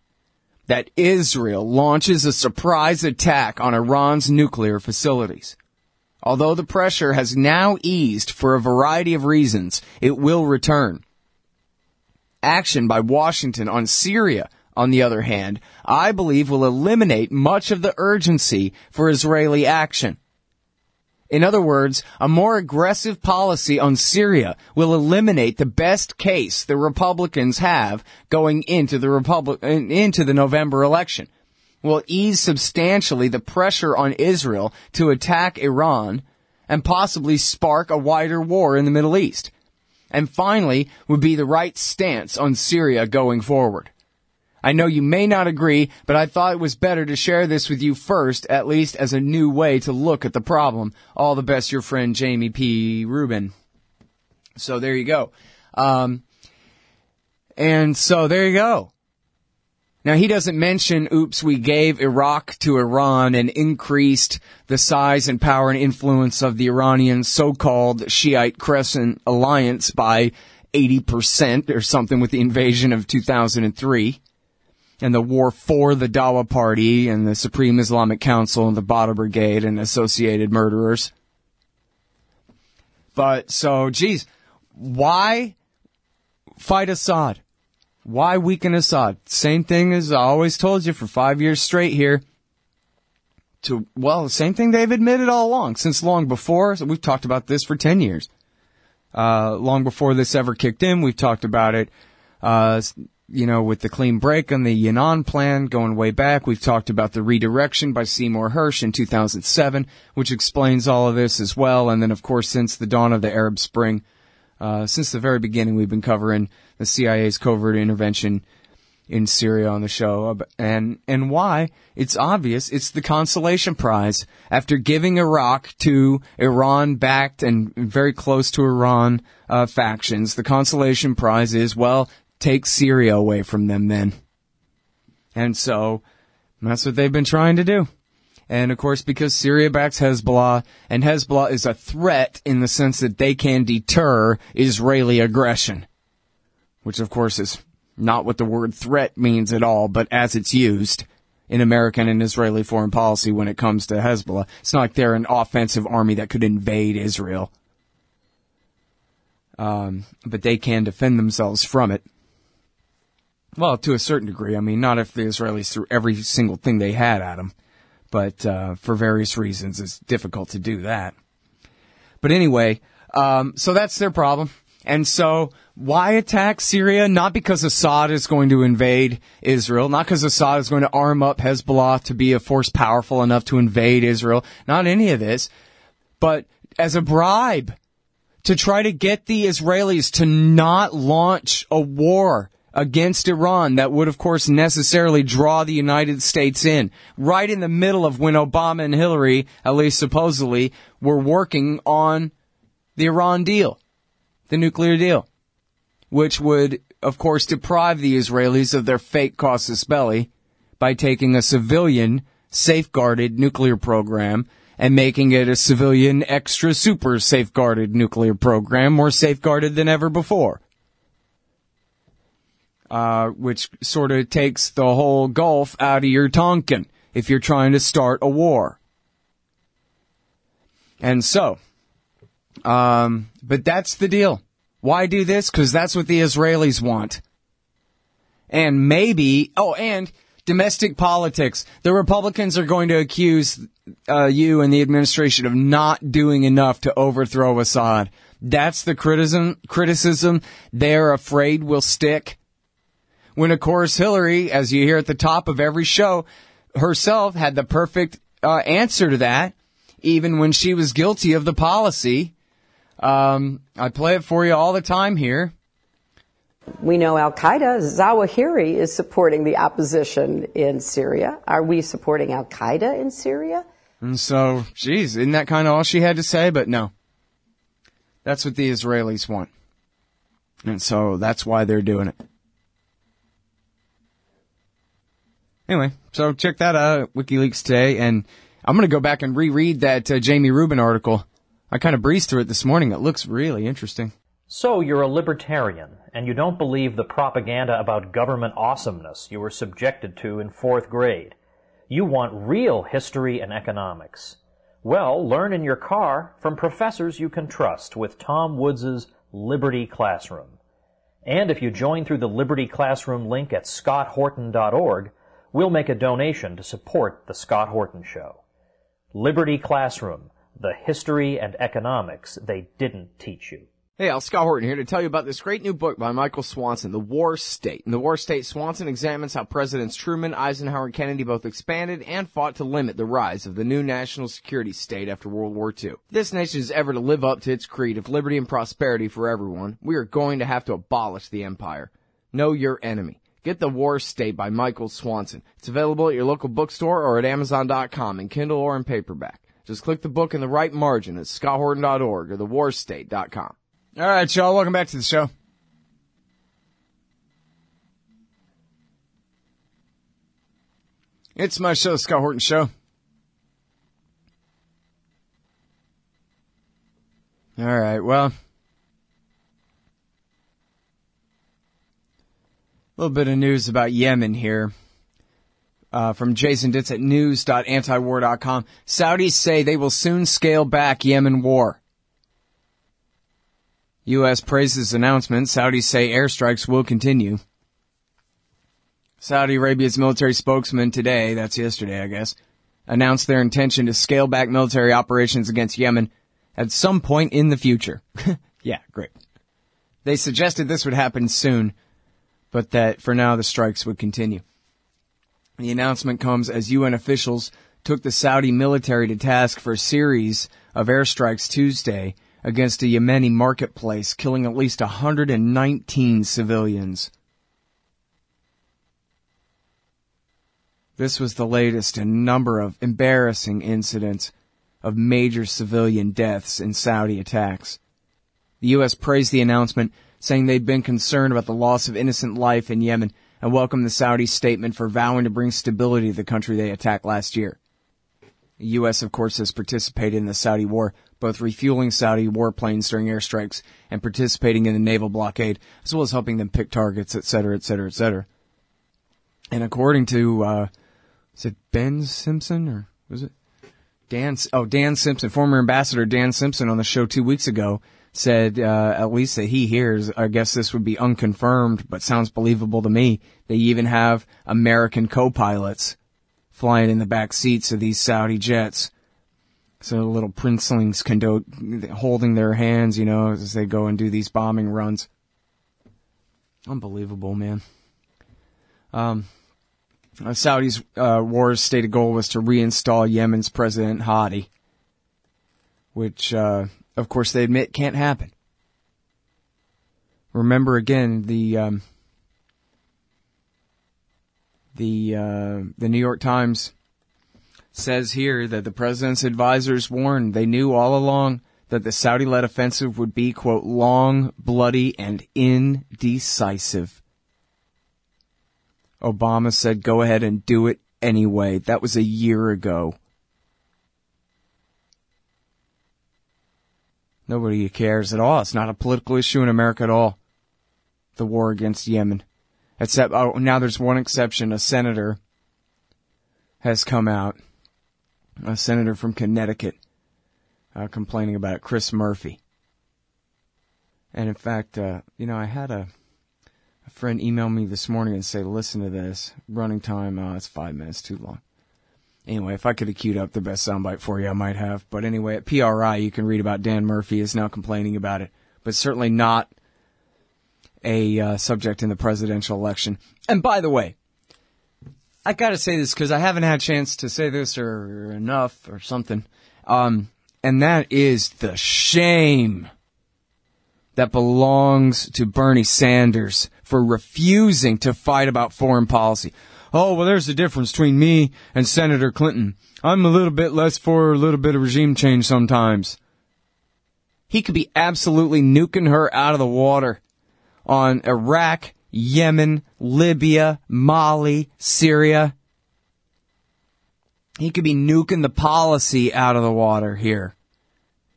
that Israel launches a surprise attack on Iran's nuclear facilities. Although the pressure has now eased for a variety of reasons, it will return. Action by Washington on Syria, on the other hand, I believe will eliminate much of the urgency for Israeli action. In other words, a more aggressive policy on Syria will eliminate the best case the Republicans have going into the Republic, into the November election. Will ease substantially the pressure on Israel to attack Iran and possibly spark a wider war in the Middle East. And finally, would be the right stance on Syria going forward. I know you may not agree, but I thought it was better to share this with you first, at least as a new way to look at the problem. All the best, your friend Jamie P. Rubin. So there you go. Um, and so there you go. Now he doesn't mention, oops, we gave Iraq to Iran and increased the size and power and influence of the Iranian so-called Shiite Crescent Alliance by 80% or something with the invasion of 2003 and the war for the Dawa Party and the Supreme Islamic Council and the Badr Brigade and associated murderers. But so, geez, why fight Assad? Why weaken Assad? Same thing as I always told you for five years straight here. To, well, same thing they've admitted all along, since long before. So we've talked about this for 10 years. Uh, long before this ever kicked in, we've talked about it, uh, you know, with the clean break on the Yinon plan going way back. We've talked about the redirection by Seymour Hersh in 2007, which explains all of this as well. And then, of course, since the dawn of the Arab Spring, uh, since the very beginning, we've been covering the CIA's covert intervention in Syria on the show. And, and why? It's obvious. It's the consolation prize. After giving Iraq to Iran backed and very close to Iran, uh, factions, the consolation prize is, well, take Syria away from them then. And so that's what they've been trying to do. And of course, because Syria backs Hezbollah, and Hezbollah is a threat in the sense that they can deter Israeli aggression. Which of course is not what the word threat means at all, but as it's used in American and Israeli foreign policy when it comes to Hezbollah. It's not like they're an offensive army that could invade Israel. Um, but they can defend themselves from it. Well, to a certain degree. I mean, not if the Israelis threw every single thing they had at them, but uh, for various reasons, it's difficult to do that. But anyway, um, so that's their problem. And so, why attack Syria? Not because Assad is going to invade Israel, not because Assad is going to arm up Hezbollah to be a force powerful enough to invade Israel, not any of this, but as a bribe to try to get the Israelis to not launch a war against Iran that would, of course, necessarily draw the United States in. Right in the middle of when Obama and Hillary, at least supposedly, were working on the Iran deal, the nuclear deal, which would, of course, deprive the Israelis of their fake casus belli by taking a civilian, safeguarded nuclear program and making it a civilian, extra super safeguarded nuclear program, more safeguarded than ever before uh, which sort of takes the whole Gulf out of your Tonkin if you're trying to start a war. And so, um, but that's the deal. Why do this? Because that's what the Israelis want. And maybe, oh, and domestic politics. The Republicans are going to accuse uh, you and the administration of not doing enough to overthrow Assad. That's the criticism. Criticism they're afraid will stick when of course Hillary, as you hear at the top of every show, herself had the perfect uh, answer to that, even when she was guilty of the policy. Um, I play it for you all the time here. We know Al Qaeda, Zawahiri is supporting the opposition in Syria. Are we supporting Al Qaeda in Syria? And so, geez, isn't that kind of all she had to say? But no. That's what the Israelis want. And so that's why they're doing it. Anyway, so check that out, WikiLeaks today, and I'm going to go back and reread that uh, Jamie Rubin article. I kind of breezed through it this morning. It looks really interesting. So you're a libertarian, and you don't believe the propaganda about government awesomeness you were subjected to in fourth grade. You want real history and economics. Well, learn in your car from professors you can trust with Tom Woods' Liberty Classroom. And if you join through the Liberty Classroom link at scotthorton.org, we'll make a donation to support The Scott Horton Show. Liberty Classroom, the history and economics they didn't teach you. Hey, Al Scott Horton here to tell you about this great new book by Michael Swanson, The War State. In The War State, Swanson examines how Presidents Truman, Eisenhower, and Kennedy both expanded and fought to limit the rise of the new national security state after World War II. This nation is ever to live up to its creed of liberty and prosperity for everyone, we are going to have to abolish the empire. Know your enemy. Get The War State by Michael Swanson. It's available at your local bookstore or at Amazon.com in Kindle or in paperback. Just click the book in the right margin at scotthorton.org or thewarstate.com. All right, y'all. Welcome back to the show. It's my show, Scott Horton Show. All right, well, a little bit of news about Yemen here. Uh, from Jason Ditz at news.antiwar.com. Saudis say they will soon scale back Yemen war. U.S. praises announcement. Saudis say airstrikes will continue. Saudi Arabia's military spokesman today, that's yesterday, I guess, announced their intention to scale back military operations against Yemen at some point in the future. yeah, great. They suggested this would happen soon, but that for now the strikes would continue. The announcement comes as UN officials took the Saudi military to task for a series of airstrikes Tuesday against a Yemeni marketplace, killing at least 119 civilians. This was the latest in a number of embarrassing incidents of major civilian deaths in Saudi attacks. The U.S. praised the announcement, saying they'd been concerned about the loss of innocent life in Yemen and welcomed the Saudi statement for vowing to bring stability to the country they attacked last year. The U.S., of course, has participated in the Saudi war, both refueling Saudi warplanes during airstrikes and participating in the naval blockade, as well as helping them pick targets, etc., etc., etc. And according to, uh, is it Ben Simpson or was it Dan? Oh, Dan Simpson, former ambassador Dan Simpson on the show two weeks ago said, uh, at least that he hears, I guess this would be unconfirmed, but sounds believable to me. They even have American co-pilots flying in the back seats of these Saudi jets. So little princelings condo- holding their hands, you know, as they go and do these bombing runs. Unbelievable, man. Um, uh, Saudi's uh, war's stated goal was to reinstall Yemen's President Hadi, which, uh, of course, they admit can't happen. Remember again the um, the uh, the New York Times says here that the president's advisors warned they knew all along that the Saudi-led offensive would be quote long, bloody, and indecisive. Obama said, go ahead and do it anyway. That was a year ago. Nobody cares at all. It's not a political issue in America at all. The war against Yemen. Except, oh, now there's one exception. A senator has come out. A senator from Connecticut, uh, complaining about it. Chris Murphy. And in fact, uh, you know, I had a, a friend email me this morning and say, listen to this. Running time, uh, it's five minutes too long. Anyway, if I could have queued up the best soundbite for you, I might have. But anyway, at PRI, you can read about Dan Murphy is now complaining about it, but certainly not a uh, subject in the presidential election. And by the way, I gotta say this because I haven't had a chance to say this or enough or something. Um, and that is the shame that belongs to Bernie Sanders for refusing to fight about foreign policy. Oh, well, there's the difference between me and Senator Clinton. I'm a little bit less for a little bit of regime change sometimes. He could be absolutely nuking her out of the water on Iraq, Yemen, Libya, Mali, Syria. He could be nuking the policy out of the water here.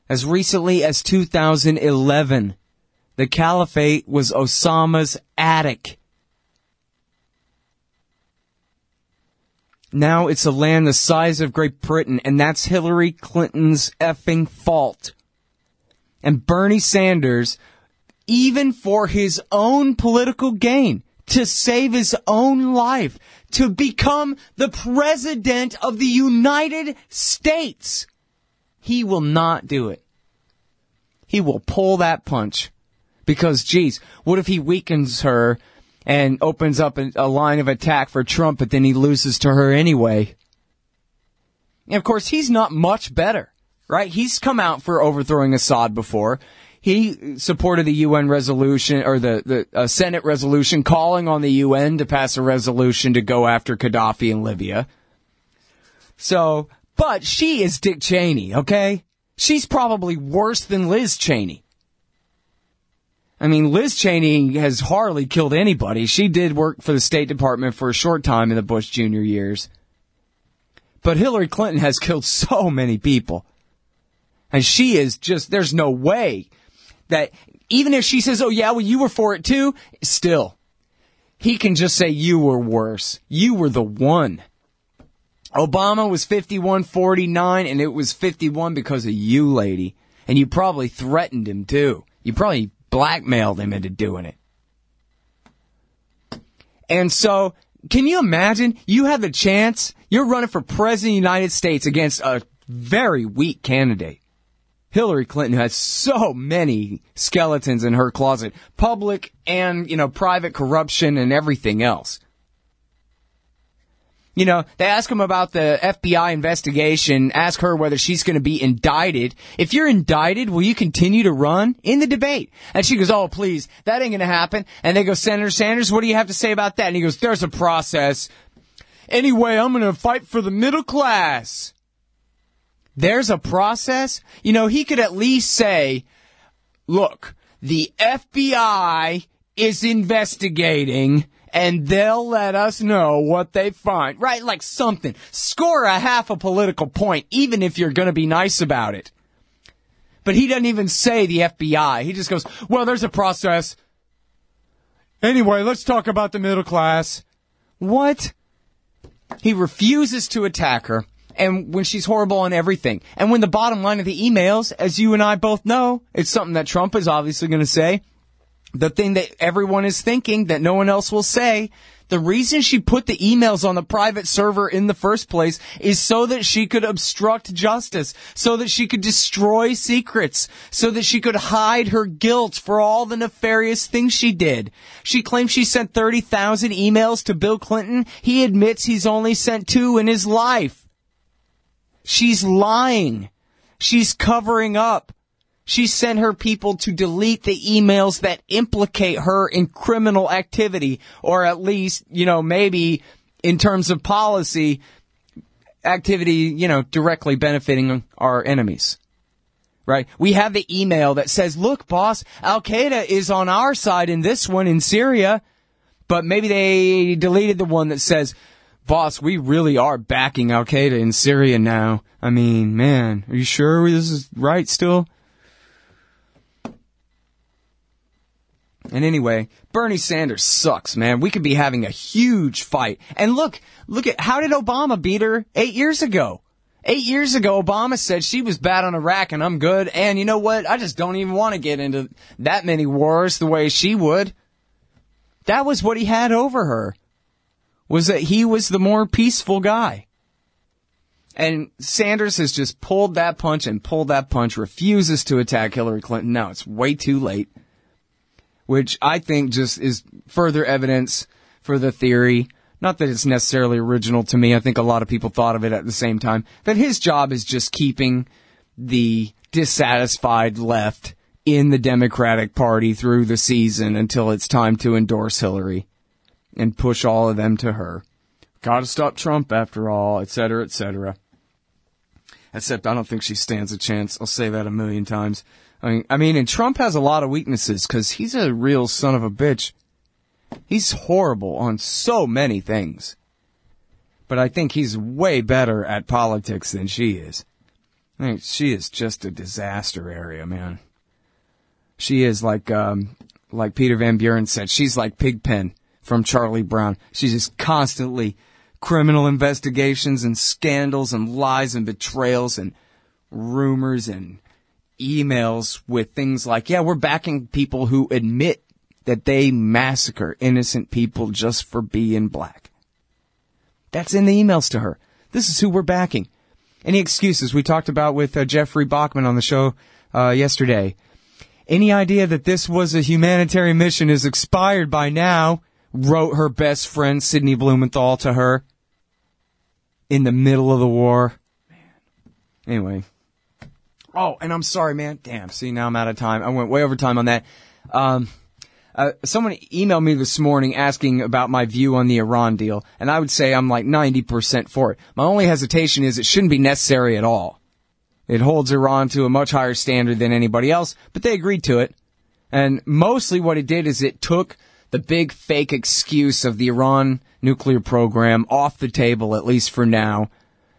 As recently as 2011, the caliphate was Osama's attic. Now it's a land the size of Great Britain, and that's Hillary Clinton's effing fault. And Bernie Sanders, even for his own political gain, to save his own life, to become the president of the United States, he will not do it. he will pull that punch. Because, geez, what if he weakens her and opens up a, line of attack for Trump, but then he loses to her anyway? And of course, he's not much better, right? He's come out for overthrowing Assad before. He supported the UN resolution or the, the uh, Senate resolution calling on the UN to pass a resolution to go after Gaddafi in Libya. So, but she is Dick Cheney, okay? She's probably worse than Liz Cheney. I mean, Liz Cheney has hardly killed anybody. She did work for the State Department for a short time in the Bush Jr. years. But Hillary Clinton has killed so many people. And she is just, there's no way that even if she says, oh yeah, well you were for it too, still, he can just say you were worse. You were the one. Obama was 51-49 and it was 51 because of you, lady. And you probably threatened him too. You probably blackmailed him into doing it. And so, can you imagine? You have the chance. You're running for president of the United States against a very weak candidate. Hillary Clinton has so many skeletons in her closet, public and, you know, private corruption and everything else. You know, they ask him about the FBI investigation, ask her whether she's going to be indicted. If you're indicted, will you continue to run in the debate? And she goes, oh, please, that ain't going to happen. And they go, Senator Sanders, what do you have to say about that? And he goes, there's a process. Anyway, I'm going to fight for the middle class. There's a process. You know, he could at least say, look, the FBI is investigating and they'll let us know what they find. Right? Like something. Score a half a political point, even if you're going to be nice about it. But he doesn't even say the FBI. He just goes, well, there's a process. Anyway, let's talk about the middle class. What? He refuses to attack her. And when she's horrible on everything. And when the bottom line of the emails, as you and I both know, it's something that Trump is obviously going to say the thing that everyone is thinking that no one else will say. The reason she put the emails on the private server in the first place is so that she could obstruct justice, so that she could destroy secrets, so that she could hide her guilt for all the nefarious things she did. She claims she sent 30,000 emails to Bill Clinton. He admits he's only sent two in his life. She's lying. She's covering up. She sent her people to delete the emails that implicate her in criminal activity, or at least, you know, maybe in terms of policy, activity, you know, directly benefiting our enemies. Right? We have the email that says, look, boss, Al Qaeda is on our side in this one in Syria, but maybe they deleted the one that says, boss, we really are backing Al Qaeda in Syria now. I mean, man, are you sure this is right still? And anyway, Bernie Sanders sucks, man. We could be having a huge fight. And look, look at how did Obama beat her eight years ago? Eight years ago, Obama said she was bad on Iraq and I'm good. And you know what? I just don't even want to get into that many wars the way she would. That was what he had over her. Was that he was the more peaceful guy. And Sanders has just pulled that punch and pulled that punch, refuses to attack Hillary Clinton. Now it's way too late which I think just is further evidence for the theory. Not that it's necessarily original to me. I think a lot of people thought of it at the same time. That his job is just keeping the dissatisfied left in the Democratic Party through the season until it's time to endorse Hillary and push all of them to her. Gotta stop Trump after all, et cetera, et cetera. Except I don't think she stands a chance. I'll say that a million times. I mean, I mean, and Trump has a lot of weaknesses because he's a real son of a bitch. He's horrible on so many things. But I think he's way better at politics than she is. I mean, she is just a disaster area, man. She is like, um, like Peter Van Buren said, she's like Pigpen from Charlie Brown. She's just constantly criminal investigations and scandals and lies and betrayals and rumors and emails with things like, yeah, we're backing people who admit that they massacre innocent people just for being black. That's in the emails to her. This is who we're backing. Any excuses we talked about with uh, Jeffrey Bachman on the show uh, yesterday. Any idea that this was a humanitarian mission is expired by now, wrote her best friend Sidney Blumenthal to her in the middle of the war. Anyway. Oh, and I'm sorry, man. Damn. See, now I'm out of time. I went way over time on that. Um, uh, someone emailed me this morning asking about my view on the Iran deal, and I would say I'm like 90% for it. My only hesitation is it shouldn't be necessary at all. It holds Iran to a much higher standard than anybody else, but they agreed to it. And mostly what it did is it took the big fake excuse of the Iran nuclear program off the table, at least for now,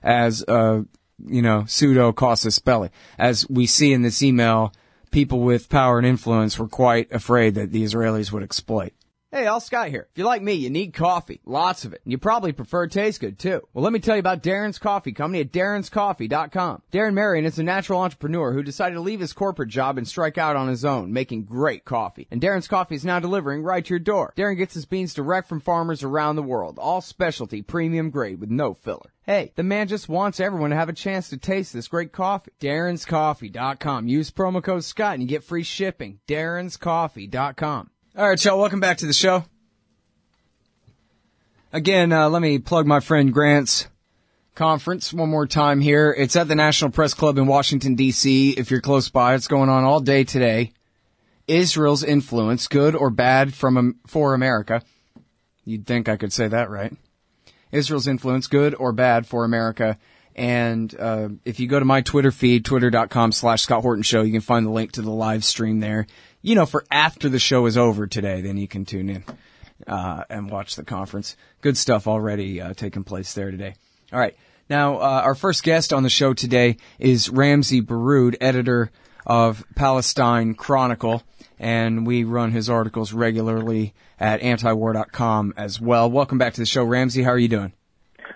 as, uh, you know, pseudo casus belli. As we see in this email, people with power and influence were quite afraid that the Israelis would exploit. Hey, Al Scott here. If you're like me, you need coffee. Lots of it. And you probably prefer it taste good too. Well, let me tell you about Darren's Coffee Company at darrenscoffee.com. Darren Marion is a natural entrepreneur who decided to leave his corporate job and strike out on his own, making great coffee. And Darren's Coffee is now delivering right to your door. Darren gets his beans direct from farmers around the world. All specialty, premium grade with no filler. Hey, the man just wants everyone to have a chance to taste this great coffee. Darren'sCoffee.com. Use promo code Scott and you get free shipping. Darren'sCoffee.com. All right, y'all, welcome back to the show. Again, uh, let me plug my friend Grant's conference one more time here. It's at the National Press Club in Washington, D.C. If you're close by, it's going on all day today. Israel's influence, good or bad from for America. You'd think I could say that right. Israel's influence, good or bad for America. And uh, if you go to my Twitter feed, twitter.com slash Scott Horton Show, you can find the link to the live stream there. You know, for after the show is over today, then you can tune in uh, and watch the conference. Good stuff already uh, taking place there today. All right. Now, uh, our first guest on the show today is Ramzy Baroud, editor of Palestine Chronicle, and we run his articles regularly at antiwar.com as well. Welcome back to the show, Ramsey. How are you doing?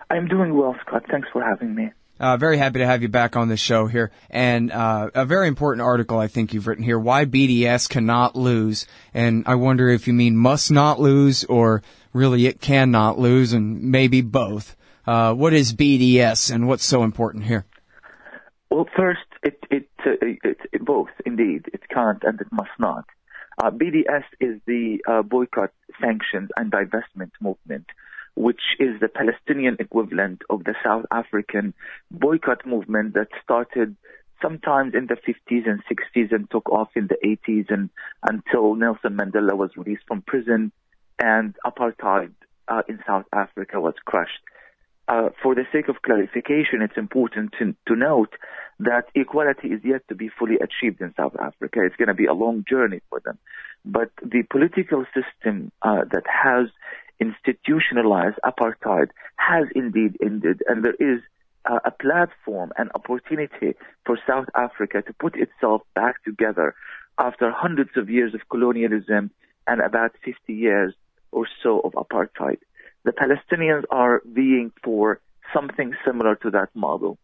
I'm doing well, Scott. Thanks for having me. Uh, very happy to have you back on the show here. And uh, a very important article I think you've written here, Why BDS Cannot Lose. And I wonder if you mean must not lose or really it cannot lose and maybe both. Uh, what is BDS and what's so important here? Well, first, it, it, uh, it, it both, indeed. It can't and it must not. Uh, BDS is the uh, boycott, sanctions, and divestment movement which is the Palestinian equivalent of the South African boycott movement that started sometimes in the 50s and 60s and took off in the 80s and until Nelson Mandela was released from prison and apartheid uh, in South Africa was crushed. Uh, for the sake of clarification, it's important to, to, note that equality is yet to be fully achieved in South Africa. It's going to be a long journey for them. But the political system uh, that has institutionalized apartheid has indeed ended, and there is uh, a platform and opportunity for South Africa to put itself back together after hundreds of years of colonialism and about 50 years or so of apartheid. The Palestinians are being for something similar to that model.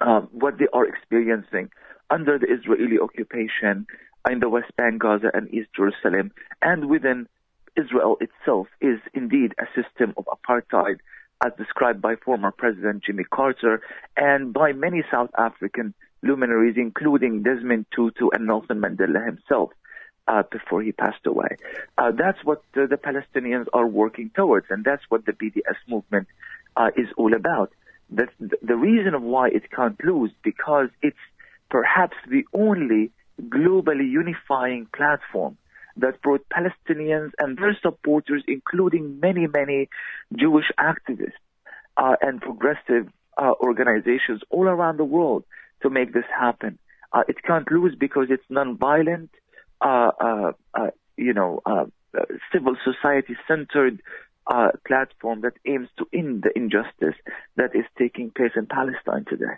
Um, what they are experiencing under the Israeli occupation in the West Bank, Gaza, and East Jerusalem, and within Israel itself is indeed a system of apartheid as described by former President Jimmy Carter and by many South African luminaries, including Desmond Tutu and Nelson Mandela himself. Uh, before he passed away. Uh, that's what uh, the Palestinians are working towards, and that's what the BDS movement uh, is all about. The, the reason of why it can't lose because it's perhaps the only globally unifying platform that brought Palestinians and their supporters, including many, many Jewish activists uh, and progressive uh, organizations all around the world to make this happen. Uh, it can't lose because it's nonviolent, uh, uh, uh, you know, civil society centered platform that aims to end the injustice that is taking place in Palestine today.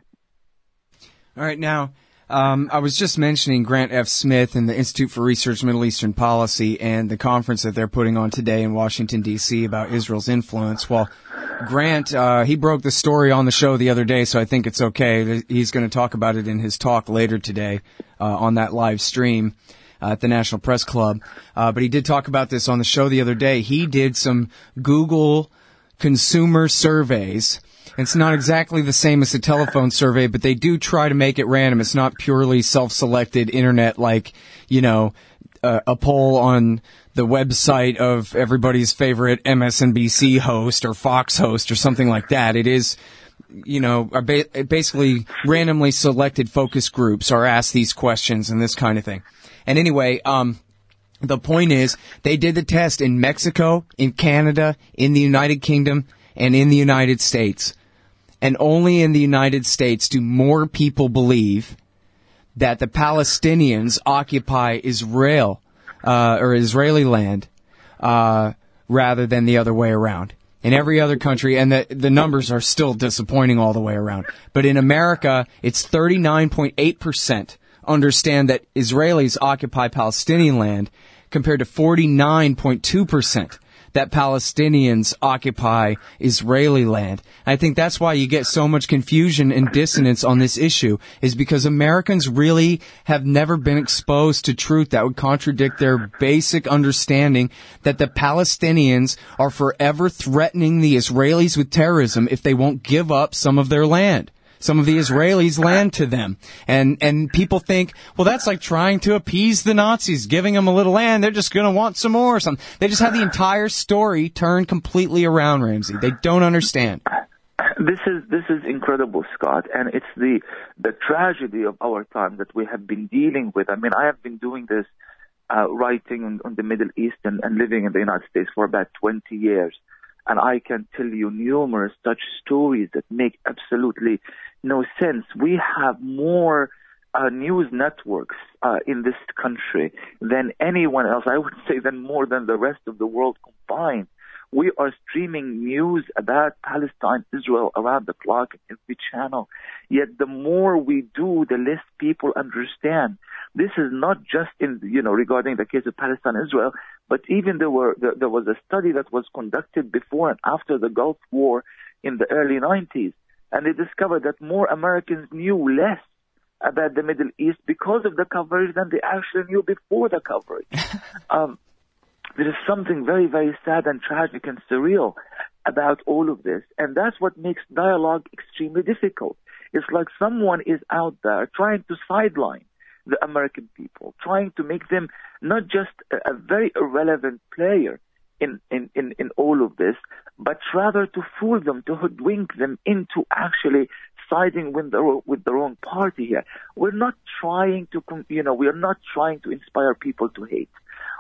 All right, now um, I was just mentioning Grant F. Smith and the Institute for Research Middle Eastern Policy and the conference that they're putting on today in Washington D.C. about Israel's influence. Well, Grant, uh, he broke the story on the show the other day, so I think it's okay. He's going to talk about it in his talk later today uh, on that live stream. Uh, at the National Press Club, uh, but he did talk about this on the show the other day. He did some Google consumer surveys It's not exactly the same as a telephone survey, but they do try to make it random. It's not purely self-selected internet like, you know, uh, a poll on the website of everybody's favorite MSNBC host or Fox host or something like that. It is, you know, basically randomly selected focus groups are asked these questions and this kind of thing. And anyway, um, the point is they did the test in Mexico, in Canada, in the United Kingdom, and in the United States. And only in the United States do more people believe that the Palestinians occupy Israel, uh, or Israeli land, uh, rather than the other way around. In every other country, and the, the numbers are still disappointing all the way around. But in America, it's 39.8% understand that Israelis occupy Palestinian land compared to 49.2% that Palestinians occupy Israeli land. I think that's why you get so much confusion and dissonance on this issue is because Americans really have never been exposed to truth that would contradict their basic understanding that the Palestinians are forever threatening the Israelis with terrorism if they won't give up some of their land some of the Israelis land to them. And, and people think, well, that's like trying to appease the Nazis, giving them a little land. They're just going to want some more or something. They just have the entire story turned completely around, Ramzy. They don't understand. This is this is incredible, Scott, and it's the the tragedy of our time that we have been dealing with. I mean, I have been doing this, uh, writing on, on the Middle East and, and living in the United States for about 20 years, and I can tell you numerous such stories that make absolutely no sense. We have more uh, news networks uh, in this country than anyone else. I would say than more than the rest of the world combined. We are streaming news about Palestine, Israel around the clock in every channel. Yet the more we do, the less people understand. This is not just in, you know, regarding the case of Palestine, Israel, but even there were, there, there was a study that was conducted before and after the Gulf War in the early 90s and they discovered that more Americans knew less about the Middle East because of the coverage than they actually knew before the coverage. um, there is something very, very sad and tragic and surreal about all of this, and that's what makes dialogue extremely difficult. It's like someone is out there trying to sideline the American people, trying to make them not just a, a very irrelevant player, in, in, in, in all of this, but rather to fool them, to hoodwink them into actually siding with the, with the wrong party here. We're not trying to, you know, we're not trying to inspire people to hate.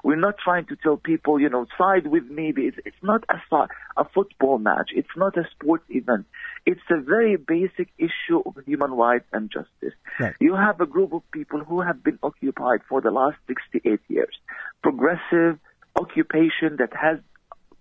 We're not trying to tell people, you know, side with me. It's, it's not a, a football match. It's not a sports event. It's a very basic issue of human rights and justice. Right. You have a group of people who have been occupied for the last 68 years. Progressive, occupation that has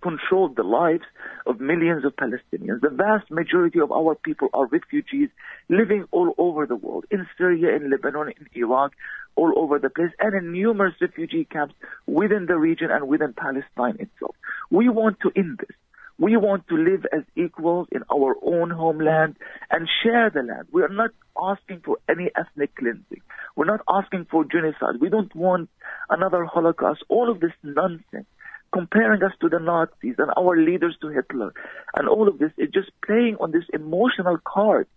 controlled the lives of millions of Palestinians. The vast majority of our people are refugees living all over the world, in Syria, in Lebanon, in Iraq, all over the place, and in numerous refugee camps within the region and within Palestine itself. We want to end this. We want to live as equals in our own homeland and share the land. We are not asking for any ethnic cleansing. We're not asking for genocide. We don't want another Holocaust. All of this nonsense comparing us to the Nazis and our leaders to Hitler and all of this is just playing on this emotional card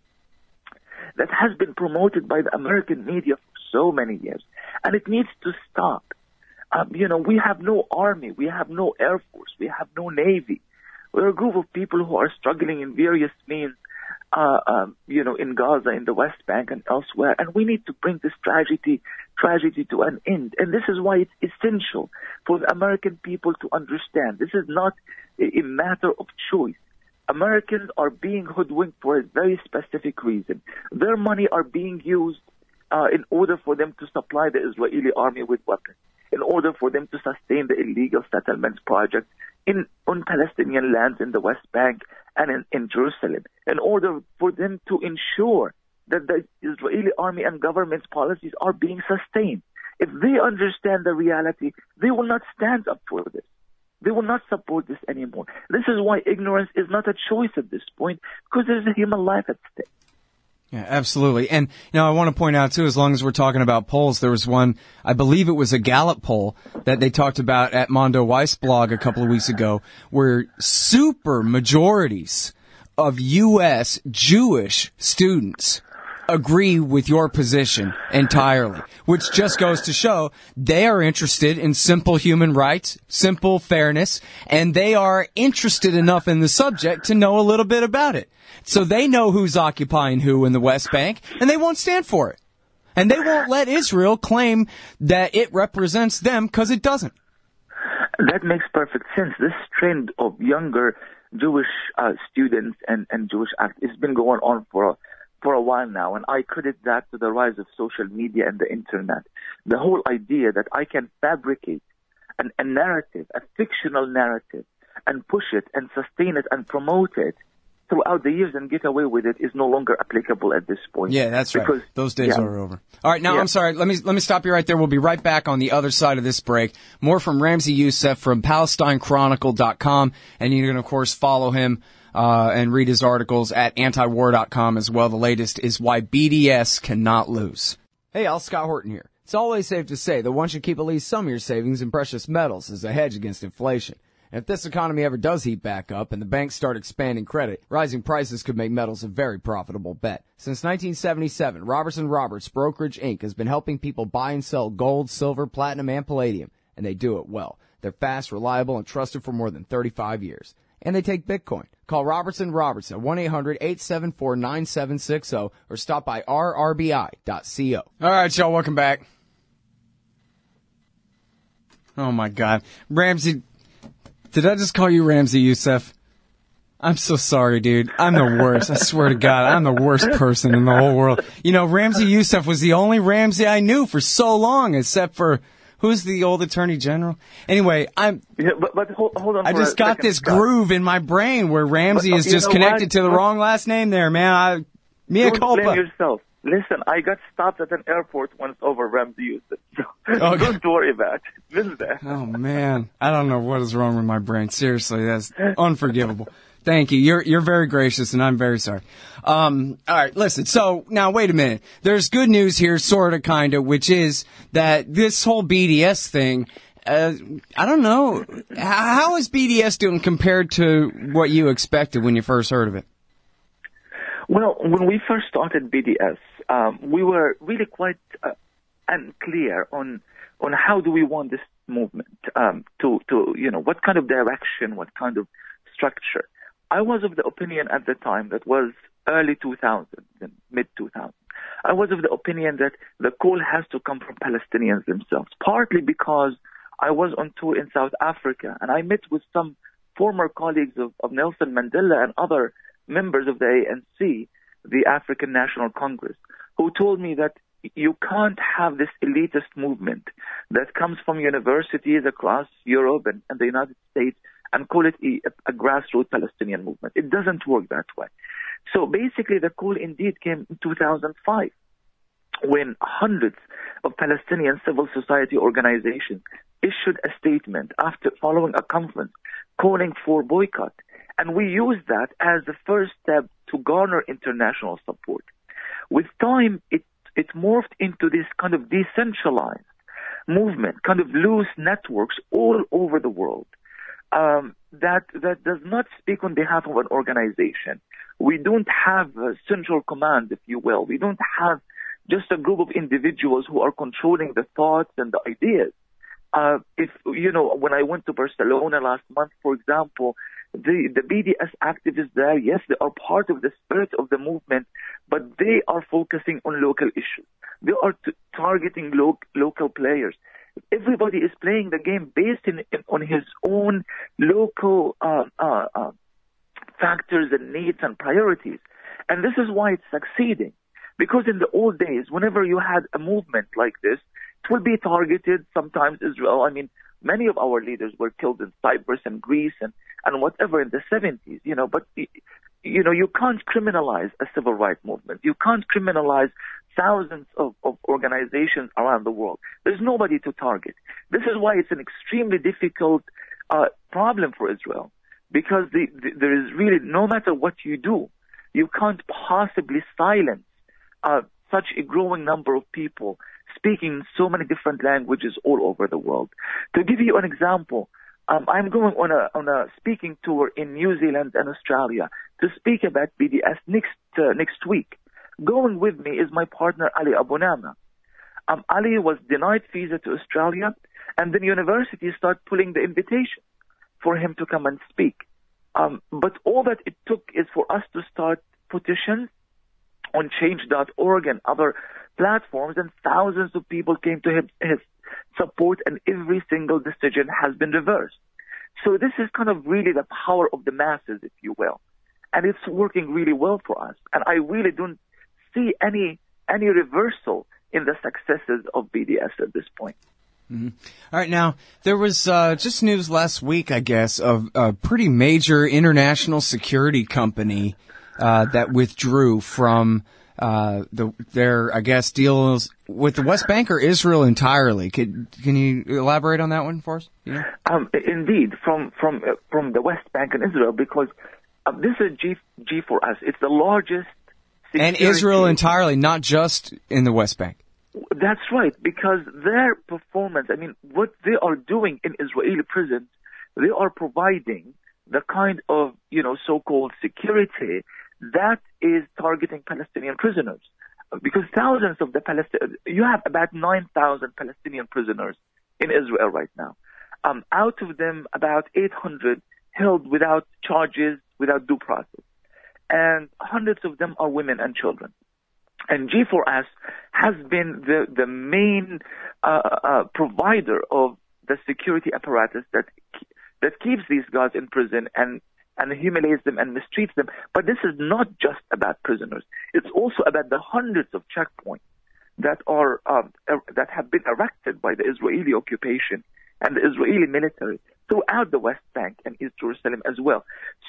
that has been promoted by the American media for so many years. And it needs to stop. Um, you know, we have no army, we have no air force, we have no navy. We're a group of people who are struggling in various means, uh, um, you know, in Gaza, in the West Bank, and elsewhere. And we need to bring this tragedy, tragedy to an end. And this is why it's essential for the American people to understand. This is not a, matter of choice. Americans are being hoodwinked for a very specific reason. Their money are being used uh, in order for them to supply the Israeli army with weapons, in order for them to sustain the illegal settlements project, in on Palestinian lands in the West Bank and in, in Jerusalem in order for them to ensure that the Israeli army and government's policies are being sustained. If they understand the reality, they will not stand up for this. They will not support this anymore. This is why ignorance is not a choice at this point, because there's a human life at stake. Yeah, absolutely. And, you know, I want to point out too, as long as we're talking about polls, there was one, I believe it was a Gallup poll that they talked about at Mondoweiss blog a couple of weeks ago, where super majorities of U.S. Jewish students agree with your position entirely, which just goes to show they are interested in simple human rights, simple fairness, and they are interested enough in the subject to know a little bit about it. So they know who's occupying who in the West Bank, and they won't stand for it. And they won't let Israel claim that it represents them because it doesn't. That makes perfect sense. This trend of younger Jewish uh, students and, and Jewish activists has been going on for a, for a while now, and I credit that to the rise of social media and the internet. The whole idea that I can fabricate an, a narrative, a fictional narrative, and push it and sustain it and promote it throughout the years and get away with it is no longer applicable at this point. Yeah, that's because, right. Those days yeah. are over. All right, now Yeah. I'm sorry. Let me let me stop you right there. We'll be right back on the other side of this break. More from Ramzi Yousef from PalestineChronicle.com, and you can of course follow him uh, and read his articles at antiwar.com as well. The latest is why BDS cannot lose. Hey, Al Scott Horton here. It's always safe to say that one should keep at least some of your savings in precious metals as a hedge against inflation. And if this economy ever does heat back up and the banks start expanding credit, rising prices could make metals a very profitable bet. Since 1977, Roberts and Roberts Brokerage Inc. has been helping people buy and sell gold, silver, platinum, and palladium, and they do it well. They're fast, reliable, and trusted for more than 35 years. And they take Bitcoin. Call Roberts and Roberts at 1-800-874-9760 or stop by rrbi.co. All right, y'all, welcome back. Oh my God. Ramzy, did I just call you Ramzi Yousef? I'm so sorry, dude. I'm the worst. I swear to God, I'm the worst person in the whole world. You know, Ramzi Yousef was the only Ramsey I knew for so long, except for who's the old Attorney General. Anyway, I'm. Yeah, but, but hold, hold on. I just got second, this Scott. groove in my brain where Ramsey But, uh, is just connected what? to the wrong last name there, man. I, mea Don't culpa. blame yourself. Listen, I got stopped at an airport once over Ramzi Yousef. So Okay. don't worry about it. This is that. Oh man, I don't know what is wrong with my brain. Seriously, that's unforgivable. Thank you. You're you're very gracious, and I'm very sorry. Um, all right, listen. So now, wait a minute. There's good news here, sort of, kind of, which is that this whole BDS thing. Uh, I don't know. How is BDS doing compared to what you expected when you first heard of it? Well, when we first started BDS, um, we were really quite uh, unclear on on how do we want this movement um, to to you know what kind of direction, what kind of structure. I was of the opinion at the time that was early 2000s and mid 2000s. I was of the opinion that the call has to come from Palestinians themselves, partly because I was on tour in South Africa and I met with some former colleagues of, of Nelson Mandela and other members of the ANC, the African National Congress, who told me that you can't have this elitist movement that comes from universities across Europe and, and the United States and call it a, a grassroots Palestinian movement. It doesn't work that way. So basically, the call indeed came in 2005 when hundreds of Palestinian civil society organizations issued a statement after following a conference calling for boycott. And we used that as the first step to garner international support. With time, it, it morphed into this kind of decentralized movement, kind of loose networks all over the world. Um, that that does not speak on behalf of an organization. We don't have a central command, if you will. We don't have just a group of individuals who are controlling the thoughts and the ideas. Uh, if you know, when I went to Barcelona last month, for example, the the BDS activists there, yes, they are part of the spirit of the movement, but they are focusing on local issues. They are t- targeting lo- local players. Everybody is playing the game based in, in on his own local uh, uh, uh, factors and needs and priorities, and this is why it's succeeding. Because in the old days, whenever you had a movement like this, it would be targeted. Sometimes Israel. I mean, many of our leaders were killed in Cyprus and Greece and and whatever in the 70s. You know, but you know you can't criminalize a civil rights movement. You can't criminalize thousands of, of organizations around the world. There's nobody to target. This is why it's an extremely difficult uh, problem for Israel because the, the, there is really no matter what you do, you can't possibly silence uh, such a growing number of people speaking so many different languages all over the world. To give you an example, Um, I'm going on a on a speaking tour in New Zealand and Australia to speak about BDS next uh, next week. Going with me is my partner Ali Abunimah. Um, Ali was denied visa to Australia, and then universities start pulling the invitation for him to come and speak. Um, but all that it took is for us to start petitions on change.org and other platforms, and thousands of people came to his, his support, and every single decision has been reversed. So this is kind of really the power of the masses, if you will. And it's working really well for us. And I really don't see any any reversal in the successes of BDS at this point. Mm-hmm. All right, now there was uh, just news last week, I guess, of a pretty major international security company uh, that withdrew from uh, the their, I guess, deals with the West Bank or Israel entirely. Could, can you elaborate on that one for us? Know? um, indeed, from from from the West Bank and Israel, because uh, this is G G for us. It's the largest. And Israel entirely, not just in the West Bank. That's right, because their performance, I mean, what they are doing in Israeli prisons, they are providing the kind of, you know, so-called security that is targeting Palestinian prisoners. Because thousands of the Palestinian, you have about 9,000 Palestinian prisoners in Israel right now. Um, out of them, about 800 held without charges, without due process. And hundreds of them are women and children. And G4S has been the, the main uh, uh, provider of the security apparatus that that keeps these guys in prison and and humiliates them and mistreats them. But this is not just about prisoners. It's also about the hundreds of checkpoints that are er, that have been erected by the Israeli occupation and the Israeli military throughout the West Bank and East Jerusalem as well.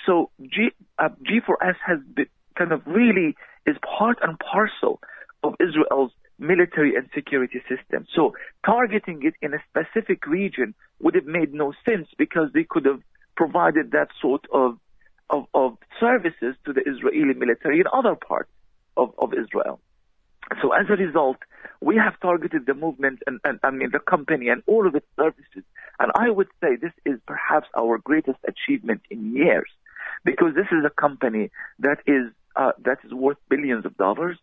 So G, uh, G4S has been kind of really is part and parcel of Israel's military and security system. So targeting it in a specific region would have made no sense because they could have provided that sort of of, of services to the Israeli military in other parts of, of Israel. So as a result, we have targeted the movement and, and I mean the company and all of its services. And I would say this is perhaps our greatest achievement in years because this is a company that is uh, that is worth billions of dollars,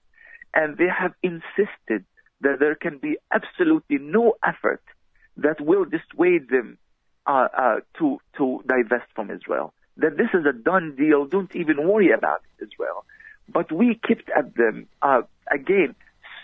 and they have insisted that there can be absolutely no effort that will dissuade them uh, uh, to to divest from Israel. That this is a done deal. Don't even worry about Israel. But we kept at them uh, again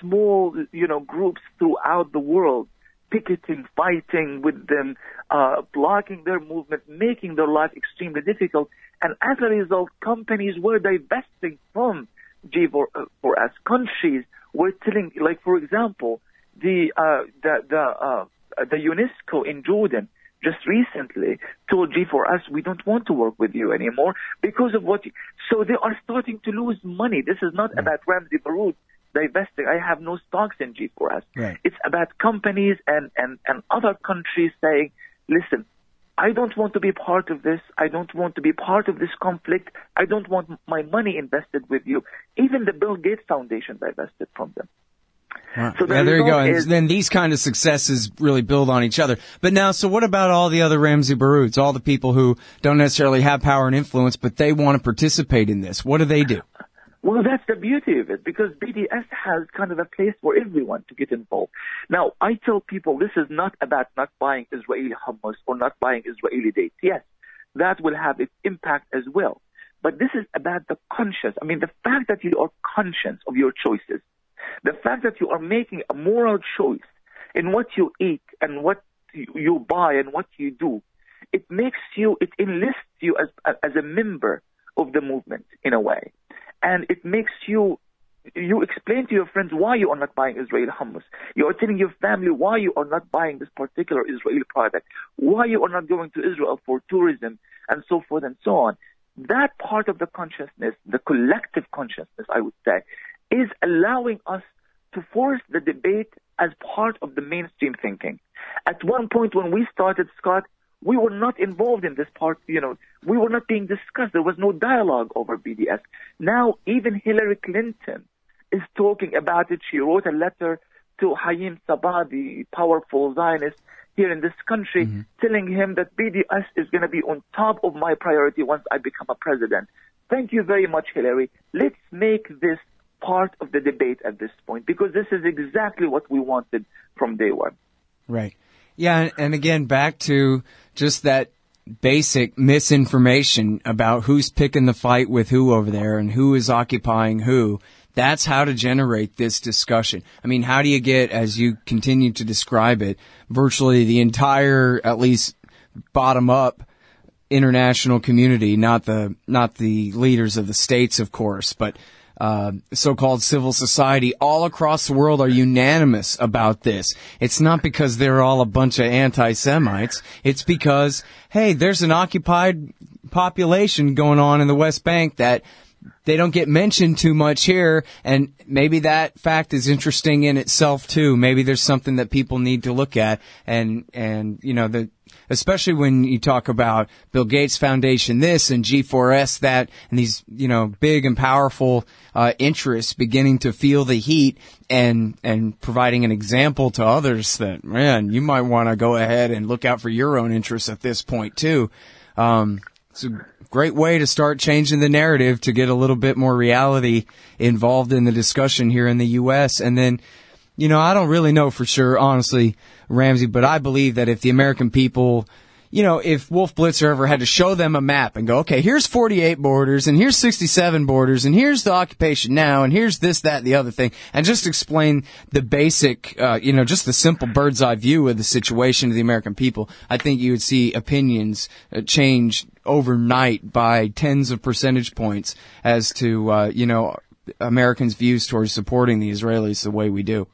small, you know, groups throughout the world, picketing, fighting with them, uh, blocking their movement, making their life extremely difficult. And as a result, companies were divesting from G4S. Countries were telling, like for example, the uh, the the uh, the UNESCO in Jordan just recently told G4S we don't want to work with you anymore because of what. You, so they are starting to lose money. This is not about Ramzy Baroud divesting. I have no stocks in G4S. Right. It's about companies and, and, and other countries saying, listen, I don't want to be part of this. I don't want to be part of this conflict. I don't want my money invested with you. Even the Bill Gates Foundation divested from them. Wow. So yeah, there you go. And then these kind of successes really build on each other. But now, so what about all the other Ramzy Barouds, all the people who don't necessarily have power and influence, but they want to participate in this? What do they do? Well, that's the beauty of it because BDS has kind of a place for everyone to get involved. Now, I tell people this is not about not buying Israeli hummus or not buying Israeli dates. Yes, that will have its impact as well. But this is about the conscience. I mean, the fact that you are conscious of your choices, the fact that you are making a moral choice in what you eat and what you buy and what you do, it makes you, it enlists you as, as a member of the movement in a way and it makes you you explain to your friends why you are not buying Israeli hummus. You are telling your family why you are not buying this particular Israeli product, why you are not going to Israel for tourism, and so forth and so on. That part of the consciousness, the collective consciousness, I would say, is allowing us to force the debate as part of the mainstream thinking. At one point when we started, Scott, we were not involved in this part, you know, we were not being discussed. There was no dialogue over BDS. Now, even Hillary Clinton is talking about it. She wrote a letter to Haim Saban, the powerful Zionist here in this country, Mm-hmm. telling him that BDS is going to be on top of my priority once I become a president. Thank you very much, Hillary. Let's make this part of the debate at this point because this is exactly what we wanted from day one. Right. Yeah, and- again, back to just that basic misinformation about who's picking the fight with who over there and who is occupying who. That's how to generate this discussion. I mean, how do you get, as you continue to describe it, virtually the entire, at least bottom up, international community, not the not the leaders of the states, of course, but uh, so-called civil society all across the world are unanimous about this. It's not because they're all a bunch of anti-Semites. It's because hey, there's an occupied population going on in the West Bank that they don't get mentioned too much here, and maybe that fact is interesting in itself too. Maybe there's something that people need to look at, and and you know the especially when you talk about Bill Gates Foundation this and G4S that, and these you know big and powerful uh, interests beginning to feel the heat and and providing an example to others that man you might want to go ahead and look out for your own interests at this point too. Um, it's a great way to start changing the narrative to get a little bit more reality involved in the discussion here in the U.S. And then, you know, I don't really know for sure, honestly, Ramzy, but I believe that if the American people, you know, if Wolf Blitzer ever had to show them a map and go, okay, here's 48 borders and here's 67 borders and here's the occupation now and here's this, that, and the other thing, and just explain the basic, uh, you know, just the simple bird's eye view of the situation to the American people, I think you would see opinions uh, change overnight by tens of percentage points as to, uh, you know, Americans' views towards supporting the Israelis the way we do.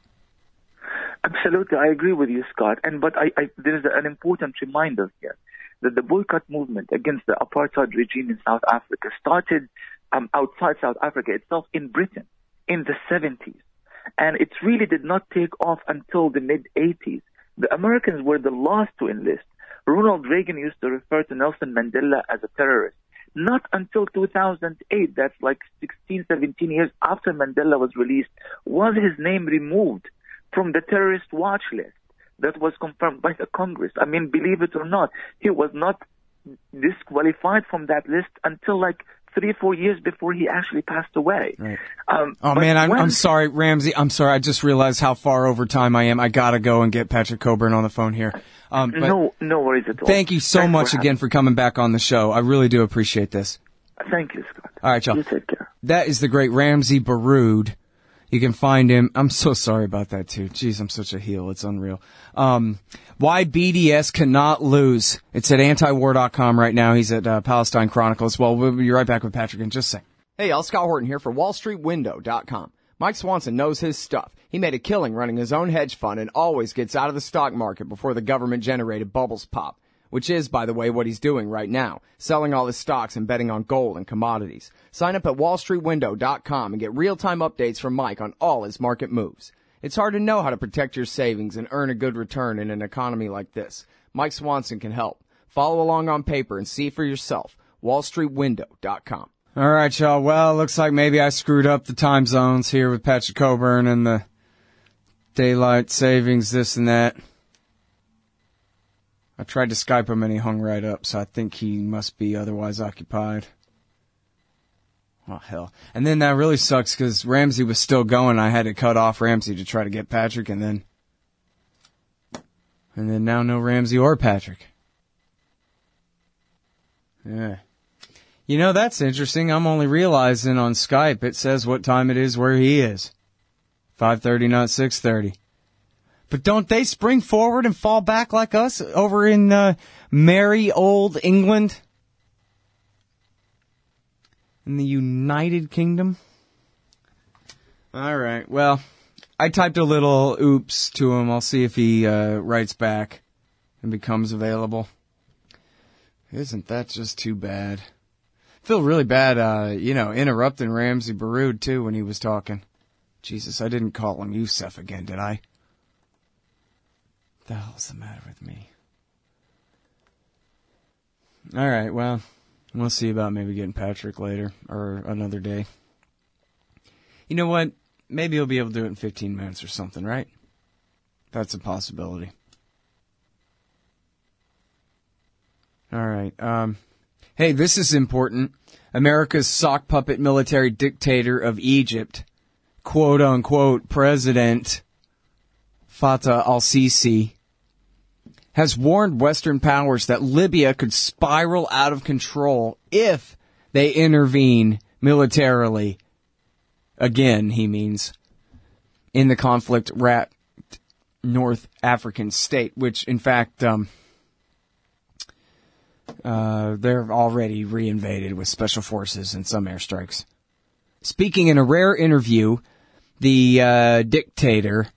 Absolutely, I agree with you, Scott. And but I, I, there is an important reminder here that the boycott movement against the apartheid regime in South Africa started um, outside South Africa itself in Britain in the 70s, and it really did not take off until the mid 80s. The Americans were the last to enlist. Ronald Reagan used to refer to Nelson Mandela as a terrorist. Not until 2008, that's like 16, 17 years after Mandela was released, was his name removed from the terrorist watch list that was confirmed by the Congress. I mean, believe it or not, he was not disqualified from that list until like three, or four years before he actually passed away. Right. Um, Oh man, I'm, when- I'm sorry, Ramzy. I'm sorry. I just realized how far over time I am. I gotta go and get Patrick Cockburn on the phone here. Um, but no, no worries at all. thank you so Thanks for much having again for coming back on the show. I really do appreciate this. Thank you, Scott. All right, y'all. You take care. That is the great Ramzy Baroud. You can find him. I'm so sorry about that too. Jeez, I'm such a heel. It's unreal. Um, why BDS cannot lose. It's at antiwar.com right now. He's at uh, Palestine Chronicles. Well, we'll be right back with Patrick in just a second. Hey, y'all, Scott Horton here for WallStreetWindow.com. Mike Swanson knows his stuff. He made a killing running his own hedge fund and always gets out of the stock market before the government generated bubbles pop. Which is, by the way, what he's doing right now. Selling all his stocks and betting on gold and commodities. Sign up at WallStreetWindow.com and get real-time updates from Mike on all his market moves. It's hard to know how to protect your savings and earn a good return in an economy like this. Mike Swanson can help. Follow along on paper and see for yourself. WallStreetWindow.com. All right, y'all. Well, looks like maybe I screwed up the time zones here with Patrick Cockburn and the daylight savings, this and that. I tried to Skype him and he hung right up, so I think he must be otherwise occupied. Oh, hell. And then that really sucks because Ramzy was still going. I had to cut off Ramzy to try to get Patrick and then. And then now no Ramzy or Patrick. Yeah. You know, that's interesting. I'm only realizing on Skype it says what time it is where he is. 5:30 not 6:30. But don't they spring forward and fall back like us over in uh, merry old England? In the United Kingdom? All right. Well, I typed a little oops to him. I'll see if he uh, writes back and becomes available. Isn't that just too bad? feel really bad, uh, you know, interrupting Ramzy Baroud too when he was talking. Jesus, I didn't call him Yousef again, did I? The hell's the matter with me? All right, well, we'll see about maybe getting Patrick later or another day. You know what? Maybe he'll be able to do it in 15 minutes or something, right? That's a possibility. All right. Um, hey, this is important. America's sock puppet military dictator of Egypt, quote unquote, President Fattah al Sisi, has warned Western powers that Libya could spiral out of control if they intervene militarily. Again, he means, in the conflict wrapped North African state, which in fact, um, uh, they're already reinvaded with special forces and some airstrikes. Speaking in a rare interview, the uh, dictator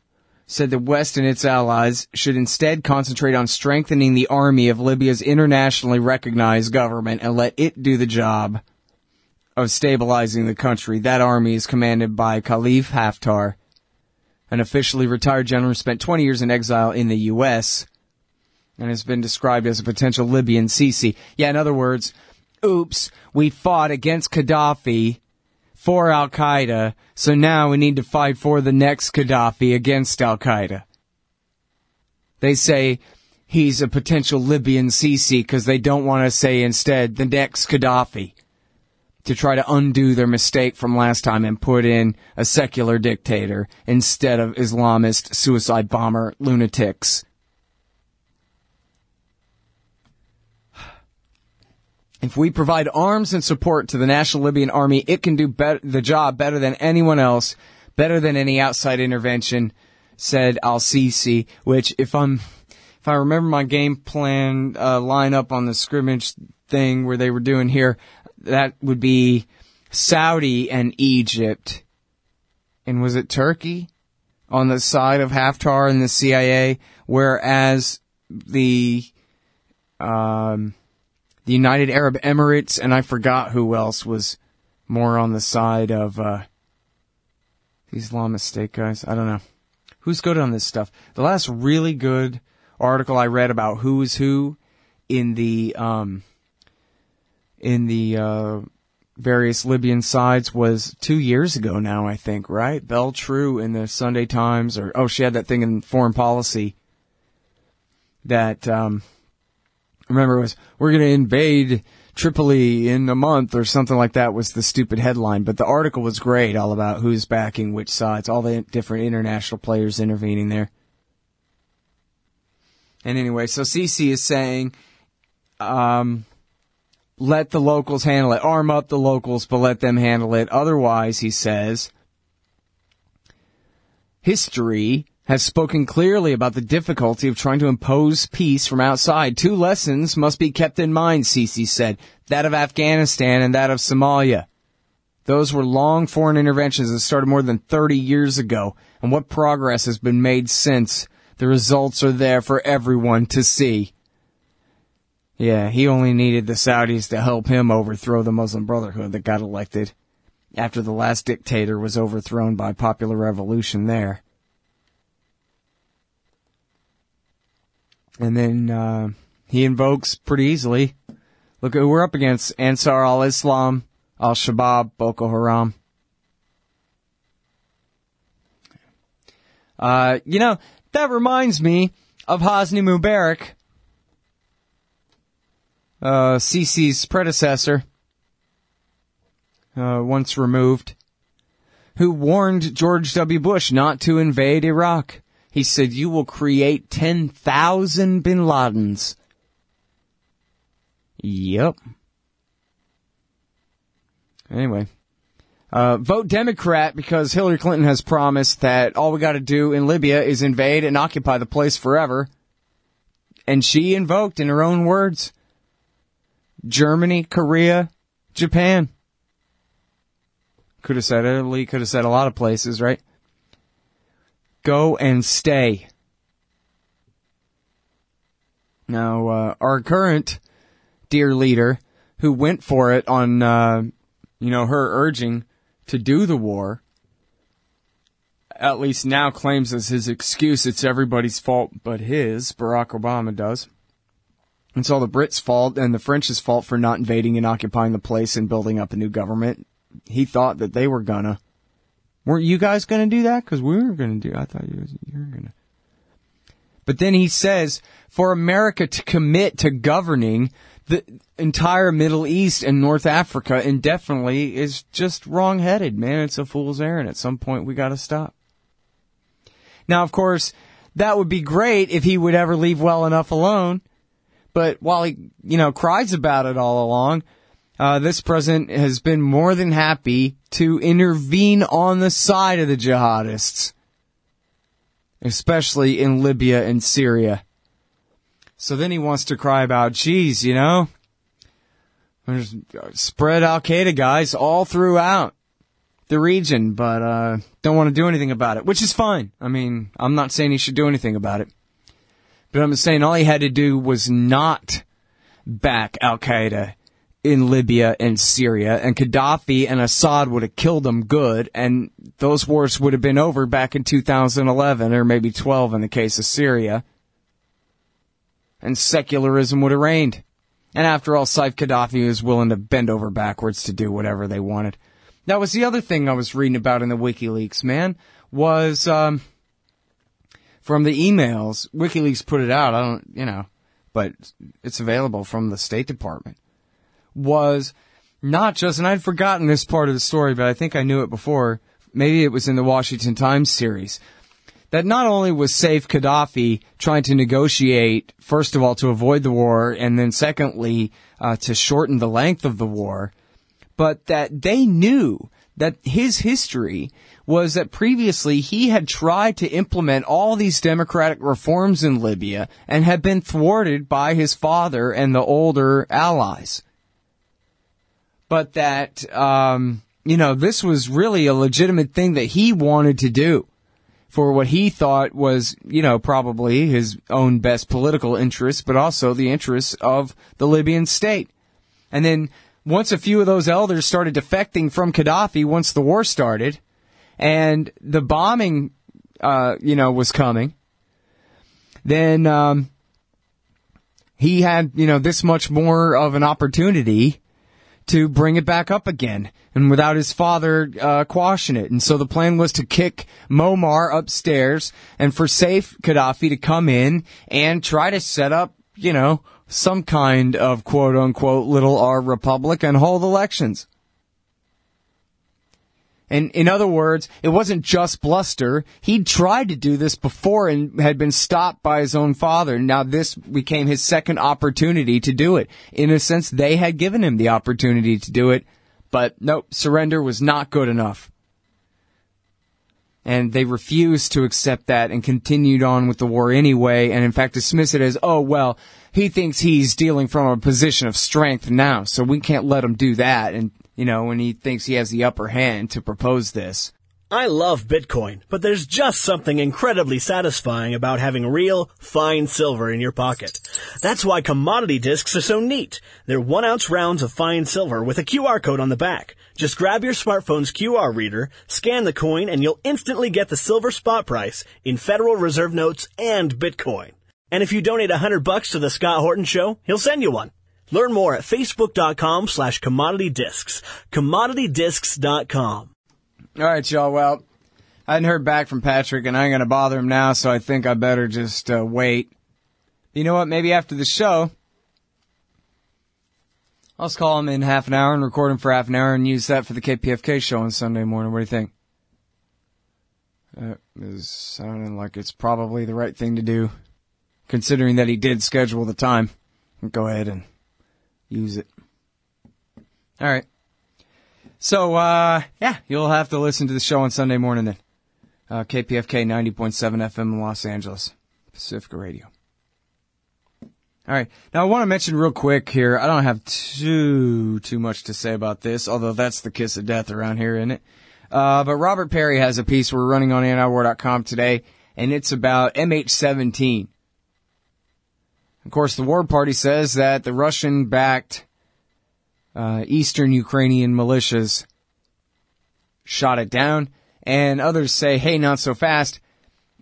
said the West and its allies should instead concentrate on strengthening the army of Libya's internationally recognized government and let it do the job of stabilizing the country. That army is commanded by Khalif Haftar, an officially retired general who spent 20 years in exile in the U.S. and has been described as a potential Libyan Sisi. Yeah, in other words, oops, we fought against Gaddafi for Al Qaeda, so now we need to fight for the next Gaddafi against Al Qaeda. They say he's a potential Libyan Sisi because they don't want to say instead the next Gaddafi to try to undo their mistake from last time and put in a secular dictator instead of Islamist suicide bomber lunatics. If we provide arms and support to the National Libyan Army, it can do bet- the job better than anyone else, better than any outside intervention, said Al Sisi, which if I'm, if I remember my game plan, uh, lineup on the scrimmage thing where they were doing here, that would be Saudi and Egypt. And was it Turkey? On the side of Haftar and the CIA, whereas the, um, the United Arab Emirates, and I forgot who else was more on the side of uh, the Islamist State guys. I don't know. Who's good on this stuff? The last really good article I read about who is who in the um, in the uh, various Libyan sides was two years ago now, I think, right? Bel Trew in the Sunday Times, or oh, she had that thing in Foreign Policy that. Um, remember it was we're going to invade Tripoli in a month or something like that was the stupid headline, but the article was great all about who's backing which sides, all the different international players intervening there. And anyway, so Sisi is saying, um, let the locals handle it. Arm up the locals, but let them handle it. Otherwise, he says, history has spoken clearly about the difficulty of trying to impose peace from outside. Two lessons must be kept in mind, Sisi said, that of Afghanistan and that of Somalia. Those were long foreign interventions that started more than 30 years ago, and what progress has been made since. The results are there for everyone to see. Yeah, he only needed the Saudis to help him overthrow the Muslim Brotherhood that got elected after the last dictator was overthrown by popular revolution there. And then uh, he invokes pretty easily. Look who we're up against: Ansar al-Islam, Al-Shabaab, Boko Haram. Uh, you know that reminds me of Hosni Mubarak, uh, Sisi's predecessor, uh, once removed, who warned George W. Bush not to invade Iraq. He said, you will create 10,000 bin Ladens. Yep. Anyway. Uh, vote Democrat because Hillary Clinton has promised that all we gotta do in Libya is invade and occupy the place forever. And she invoked, in her own words, Germany, Korea, Japan. Could have said Italy, could have said a lot of places, right? Go and stay. Now, uh, our current dear leader, who went for it on, uh, you know, her urging to do the war, at least now claims as his excuse it's everybody's fault but his. Barack Obama does. It's all the Brits' fault and the French's fault for not invading and occupying the place and building up a new government. He thought that they were gonna. Weren't you guys gonna do that? Because we were gonna do. I thought you, you were gonna. But then he says for America to commit to governing the entire Middle East and North Africa indefinitely is just wrong-headed, man. It's a fool's errand. At some point, we got to stop. Now, of course, that would be great if he would ever leave well enough alone. But while he, you know, cries about it all along, uh, this president has been more than happy to intervene on the side of the jihadists, especially in Libya and Syria. So then he wants to cry about, geez, you know, there's spread Al Qaeda guys all throughout the region, but uh, don't want to do anything about it, which is fine. I mean, I'm not saying he should do anything about it, but I'm saying all he had to do was not back Al Qaeda in Libya and Syria, and Gaddafi and Assad would have killed them good, and those wars would have been over back in 2011 or maybe 12 in the case of Syria, and secularism would have reigned. And after all, Saif Gaddafi was willing to bend over backwards to do whatever they wanted. That was the other thing I was reading about in the WikiLeaks, man, was um, from the emails. WikiLeaks put it out. I don't, you know, but it's available from the State Department was not just, and I'd forgotten this part of the story, but I think I knew it before. Maybe it was in the Washington Times series. That not only was Saif Gaddafi trying to negotiate, first of all, to avoid the war, and then secondly, uh, to shorten the length of the war, but that they knew that his history was that previously he had tried to implement all these democratic reforms in Libya and had been thwarted by his father and the older allies but that, um, you know, this was really a legitimate thing that he wanted to do for what he thought was, you know, probably his own best political interests, but also the interests of the Libyan state. And then once a few of those elders started defecting from Gaddafi once the war started and the bombing, uh, you know, was coming, then, um, he had, you know, this much more of an opportunity to bring it back up again and without his father uh, quashing it. And so the plan was to kick Muammar upstairs and for Saif Gaddafi to come in and try to set up, you know, some kind of quote unquote little R republic and hold elections. And in other words, it wasn't just bluster. He'd tried to do this before and had been stopped by his own father. Now this became his second opportunity to do it. In a sense, they had given him the opportunity to do it, but nope, surrender was not good enough. And they refused to accept that and continued on with the war anyway, and in fact dismiss it as, oh well, he thinks he's dealing from a position of strength now, so we can't let him do that. And you know, when he thinks he has the upper hand to propose this. I love Bitcoin, but there's just something incredibly satisfying about having real, fine silver in your pocket. That's why commodity discs are so neat. They're one ounce rounds of fine silver with a QR code on the back. Just grab your smartphone's QR reader, scan the coin, and you'll instantly get the silver spot price in Federal Reserve notes and Bitcoin. And if you donate a hundred bucks to the Scott Horton Show, he'll send you one. Learn more at facebook.com slash commodity discs. Commoditydiscs.com. All right, y'all. Well, I hadn't heard back from Patrick, and I ain't going to bother him now, so I think I better just uh, wait. You know what? Maybe after the show, I'll just call him in half an hour and record him for half an hour and use that for the KPFK show on Sunday morning. What do you think? That is sounding like it's probably the right thing to do, considering that he did schedule the time. Go ahead and use it. All right. So, uh, yeah, you'll have to listen to the show on Sunday morning then. Uh, KPFK 90.7 FM in Los Angeles, Pacifica Radio. All right. Now I want to mention real quick here. I don't have too, too much to say about this, although that's the kiss of death around here, isn't it? Uh, but Robert Parry has a piece we're running on antiwar.com today, and it's about MH17. Of course, the War Party says that the Russian-backed uh, Eastern Ukrainian militias shot it down, and others say, "Hey, not so fast."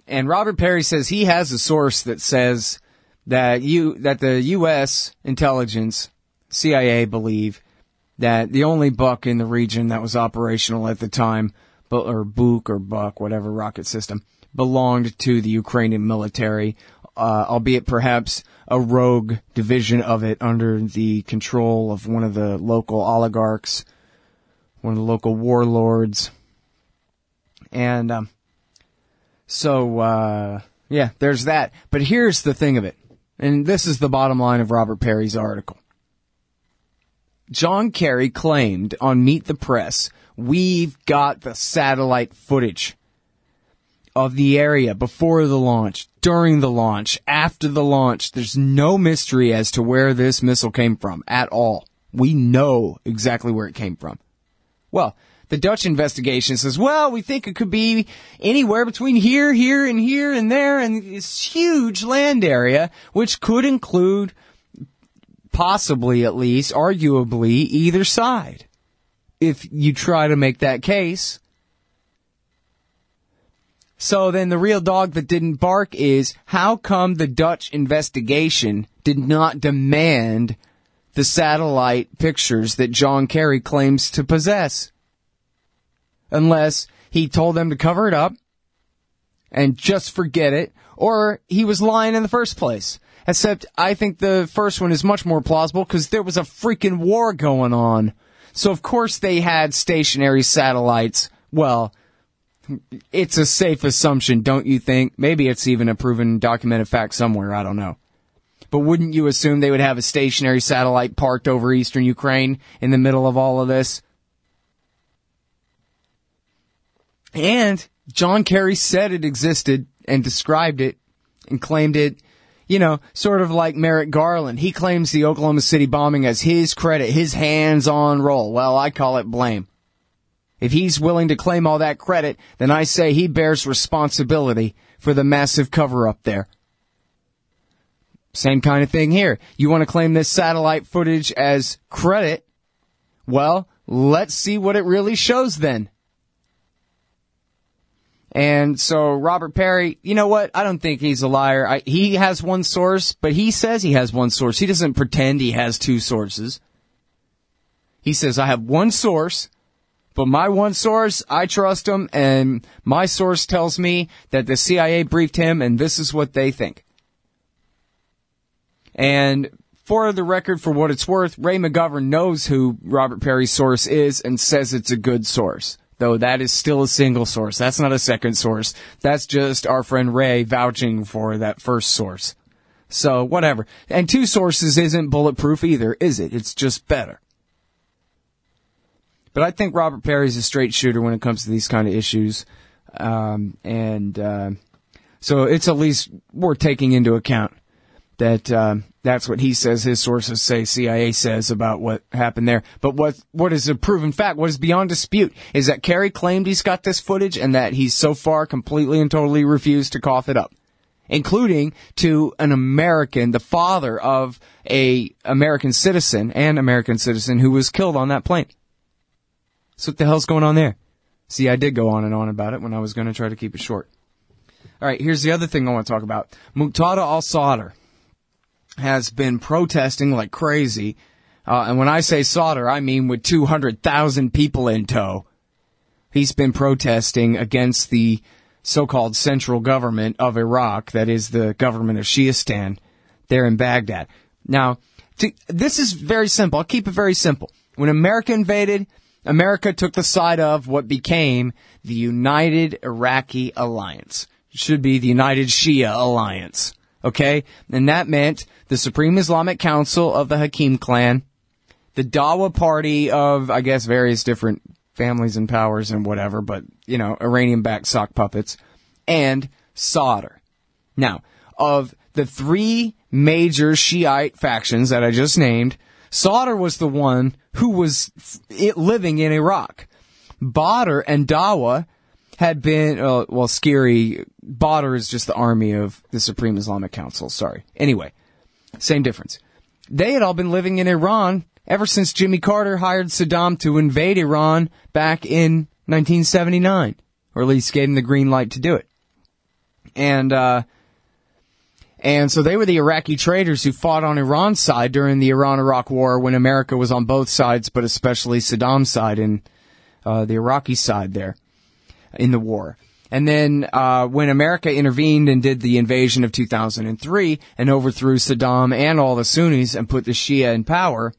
And Robert Parry says he has a source that says that you that the U.S. intelligence, CIA, believe that the only buck in the region that was operational at the time, or Buk or Buck, whatever rocket system, belonged to the Ukrainian military uh, albeit perhaps a rogue division of it under the control of one of the local oligarchs, one of the local warlords. And um, so, uh, yeah, there's that. But here's the thing of it. And this is the bottom line of Robert Parry's article. John Kerry claimed on Meet the Press, we've got the satellite footage of the area before the launch, during the launch, after the launch. There's no mystery as to where this missile came from at all. We know exactly where it came from. Well, the Dutch investigation says, well, we think it could be anywhere between here, here, and here, and there, and this huge land area, which could include possibly at least, arguably, either side. If you try to make that case. So then the real dog that didn't bark is how come the Dutch investigation did not demand the satellite pictures that John Kerry claims to possess? Unless he told them to cover it up and just forget it, or he was lying in the first place. Except I think the first one is much more plausible because there was a freaking war going on. So of course they had stationary satellites. Well, it's a safe assumption, don't you think? Maybe it's even a proven documented fact somewhere. I don't know. But wouldn't you assume they would have a stationary satellite parked over eastern Ukraine in the middle of all of this? And John Kerry said it existed and described it and claimed it, you know, sort of like Merrick Garland. He claims the Oklahoma City bombing as his credit, his hands on role. Well, I call it blame. If he's willing to claim all that credit, then I say he bears responsibility for the massive cover up there. Same kind of thing here. You want to claim this satellite footage as credit? Well, let's see what it really shows then. And so Robert Parry, you know what? I don't think he's a liar. I, he has one source, but he says he has one source. He doesn't pretend he has two sources. He says, I have one source, but my one source, I trust him, and my source tells me that the CIA briefed him, and this is what they think. And for the record, for what it's worth, Ray McGovern knows who Robert Parry's source is and says it's a good source though that is still a single source. That's not a second source. That's just our friend Ray vouching for that first source. So whatever. And two sources isn't bulletproof either, is it? It's just better. But I think Robert Parry's a straight shooter when it comes to these kind of issues. Um, and, uh, so it's at least worth taking into account that, uh, that's what he says his sources say CIA says about what happened there. But what what is a proven fact, what is beyond dispute, is that Kerry claimed he's got this footage and that he's so far completely and totally refused to cough it up. Including to an American, the father of a American citizen and American citizen who was killed on that plane. So what the hell's going on there? See, I did go on and on about it when I was going to try to keep it short. All right, here's the other thing I want to talk about. Muqtada al-Sadr has been protesting like crazy. Uh, and when I say Sadr, I mean with 200,000 people in tow. He's been protesting against the so-called central government of Iraq, that is the government of Shiistan, there in Baghdad. Now, to, this is very simple. I'll keep it very simple. When America invaded, America took the side of what became the United Iraqi Alliance. It should be the United Shia Alliance. Okay? And that meant the Supreme Islamic Council of the Hakim clan, the Dawa party of, I guess, various different families and powers and whatever, but, you know, Iranian backed sock puppets, and Sadr. Now, of the three major Shiite factions that I just named, Sadr was the one who was living in Iraq. Badr and Dawa had been, uh, well, scary. Badr is just the army of the Supreme Islamic Council. Sorry. Anyway, same difference. They had all been living in Iran ever since Jimmy Carter hired Saddam to invade Iran back in 1979, or at least gave him the green light to do it. And, uh, and so they were the Iraqi traders who fought on Iran's side during the Iran-Iraq war when America was on both sides, but especially Saddam's side and uh, the Iraqi side there in the war. And then uh, when America intervened and did the invasion of 2003 and overthrew Saddam and all the Sunnis and put the Shia in power,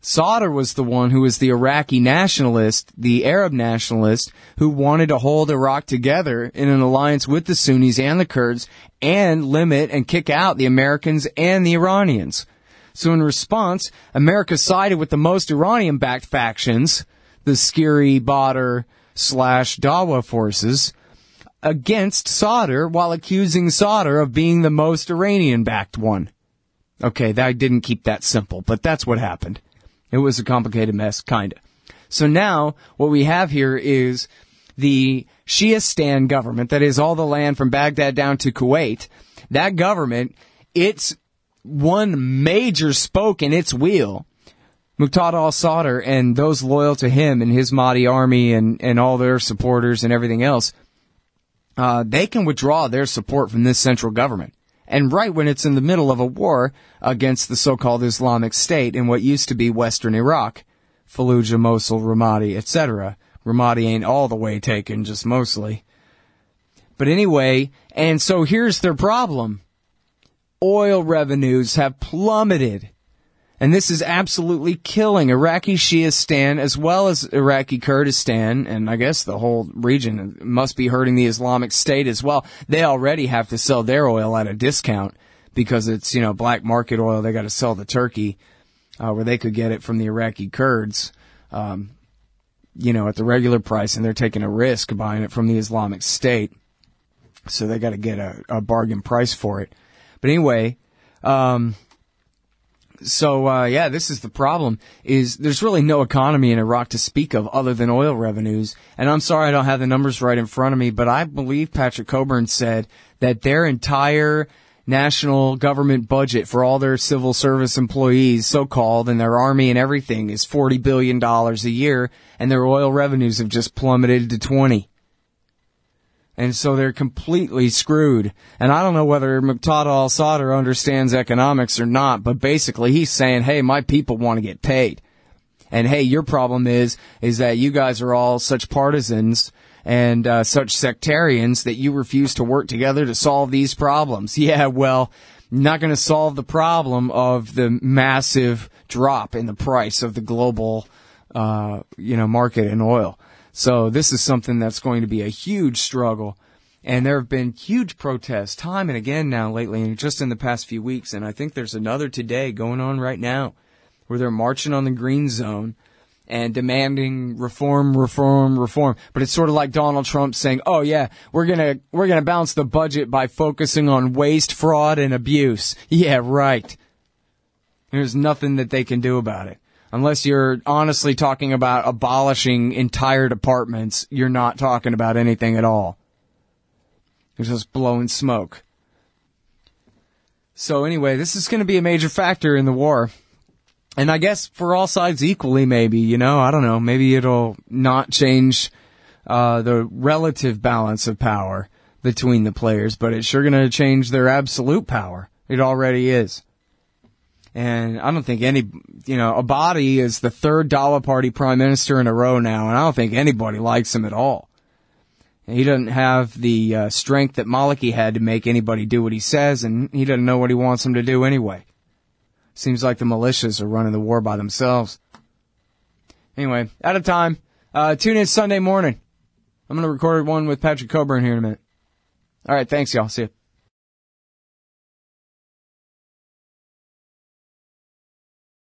Sadr was the one who was the Iraqi nationalist, the Arab nationalist, who wanted to hold Iraq together in an alliance with the Sunnis and the Kurds and limit and kick out the Americans and the Iranians. So in response, America sided with the most Iranian-backed factions, the SCIRI, Badr, slash Dawa forces, against Sadr while accusing Sadr of being the most Iranian-backed one. Okay, I didn't keep that simple, but that's what happened. It was a complicated mess, kinda. So now, what we have here is the Shiistan government, that is all the land from Baghdad down to Kuwait. That government, its one major spoke in its wheel, Muqtada al-Sadr and those loyal to him and his Mahdi army and, and all their supporters and everything else, uh, they can withdraw their support from this central government. And right when it's in the middle of a war against the so-called Islamic State in what used to be Western Iraq, Fallujah, Mosul, Ramadi, etc. Ramadi ain't all the way taken, just mostly. But anyway, and so here's their problem. Oil revenues have plummeted. And this is absolutely killing Iraqi Shiistan as well as Iraqi Kurdistan, and I guess the whole region must be hurting the Islamic State as well. They already have to sell their oil at a discount because it's, you know, black market oil. They got to sell to Turkey, uh, where they could get it from the Iraqi Kurds, um, you know, at the regular price, and they're taking a risk buying it from the Islamic State. So they got to get a, a bargain price for it. But anyway, um, so uh, yeah, this is the problem. Is there's really no economy in Iraq to speak of other than oil revenues. And I'm sorry I don't have the numbers right in front of me, but I believe Patrick Cockburn said that their entire national government budget for all their civil service employees, so-called, and their army and everything is forty billion dollars a year, and their oil revenues have just plummeted to twenty and so they're completely screwed. And I don't know whether Muqtada al-Sadr understands economics or not, but basically he's saying, hey, my people want to get paid. And hey, your problem is, is that you guys are all such partisans and uh, such sectarians that you refuse to work together to solve these problems. Yeah, well, not going to solve the problem of the massive drop in the price of the global, uh, you know, market in oil. So this is something that's going to be a huge struggle. And there have been huge protests time and again now lately, and just in the past few weeks. And I think there's another today going on right now where they're marching on the green zone and demanding reform, reform, reform. But it's sort of like Donald Trump saying, "Oh yeah, we're gonna we're gonna balance the budget by focusing on waste, fraud, and abuse." Yeah, right. There's nothing that they can do about it unless you're honestly talking about abolishing entire departments, you're not talking about anything at all. You're just blowing smoke. So anyway, this is going to be a major factor in the war. And I guess for all sides equally, maybe, you know, I don't know, maybe it'll not change, uh, the relative balance of power between the players, but it's sure going to change their absolute power. It already is. And I don't think any, you know, Abadi is the third Dawa Party prime minister in a row now, and I don't think anybody likes him at all. He doesn't have the uh, strength that Maliki had to make anybody do what he says, and he doesn't know what he wants them to do anyway. Seems like the militias are running the war by themselves. Anyway, out of time. Uh, tune in Sunday morning. I'm going to record one with Patrick Cockburn here in a minute. All right, thanks, y'all. See you.